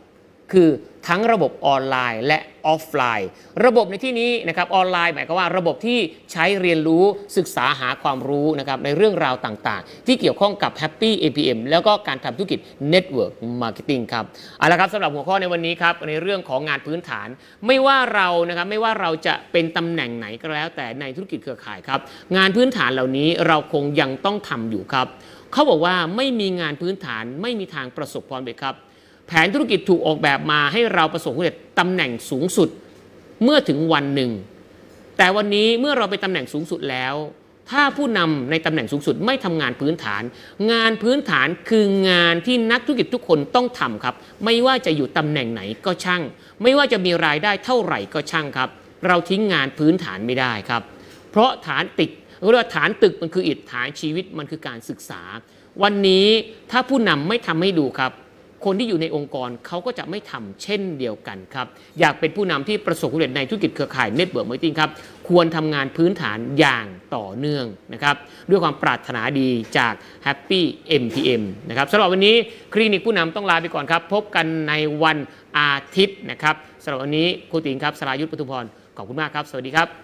คือทั้งระบบออนไลน์และออฟไลน์ ระบบในที่นี้นะครับออนไลน์หมายความว่าระบบที่ใช้เรียนรู้ศึกษาหาความรู้นะครับในเรื่องราวต่างๆ ที่เกี่ยวข้องกับ Happy APM แล้วก็การทำธุรกิจ Network Marketing ครับเอาละครับสำหรับหัวข้อในวันนี้ครับในเรื่องของงานพื้นฐาน ไม่ว่าเรานะครับไม่ว่าเราจะเป็นตำแหน่งไหนก็แล้ว แต่ในธุรกิจเครือข่ายครับงานพื้นฐานเหล่านี้เราคงยังต้องทำอยู่ครับเขาบอกว่าไม่มีงานพื้นฐานไม่มีทางประสบความสำเร็จครับ ผนธุรกิจถูกออกแบบมาให้เราประสบความสำเร็จตำแหน่งสูงสุดเมื่อถึงวันหนึ่ง แต่วันนี้เมื่อเราไปตำแหน่งสูงสุดแล้ว ถ้าผู้นำในตำแหน่งสูงสุดไม่ทำงานพื้นฐาน งานพื้นฐานคืองานที่นักธุรกิจทุกคนต้องทำครับ ไม่ว่าจะอยู่ตำแหน่งไหนก็ช่าง ไม่ว่าจะมีรายได้เท่าไหร่ก็ช่างครับ เราทิ้งงานพื้นฐานไม่ได้ครับ เพราะฐานติดเรียกว่าฐานตึกมันคืออิฐฐานชีวิตมันคือการศึกษา วันนี้ถ้าผู้นำไม่ทำให้ดูครับ คนที่อยู่ในองค์กรเขาก็จะไม่ทำเช่นเดียวกันครับ อยากเป็นผู้นำที่ประสบความสำเร็จในธุรกิจเครือข่าย network marketing ครับ ควรทำงานพื้นฐานอย่างต่อเนื่องนะครับ ด้วยความปรารถนาดีจาก Happy MPM นะครับสำหรับวันนี้คลินิกผู้นำต้องลาไปก่อนครับ พบกันในวันอาทิตย์นะครับสำหรับวันนี้ครูติ๋งครับสรายุทธปทุมพรขอบคุณมากครับ สวัสดีครับ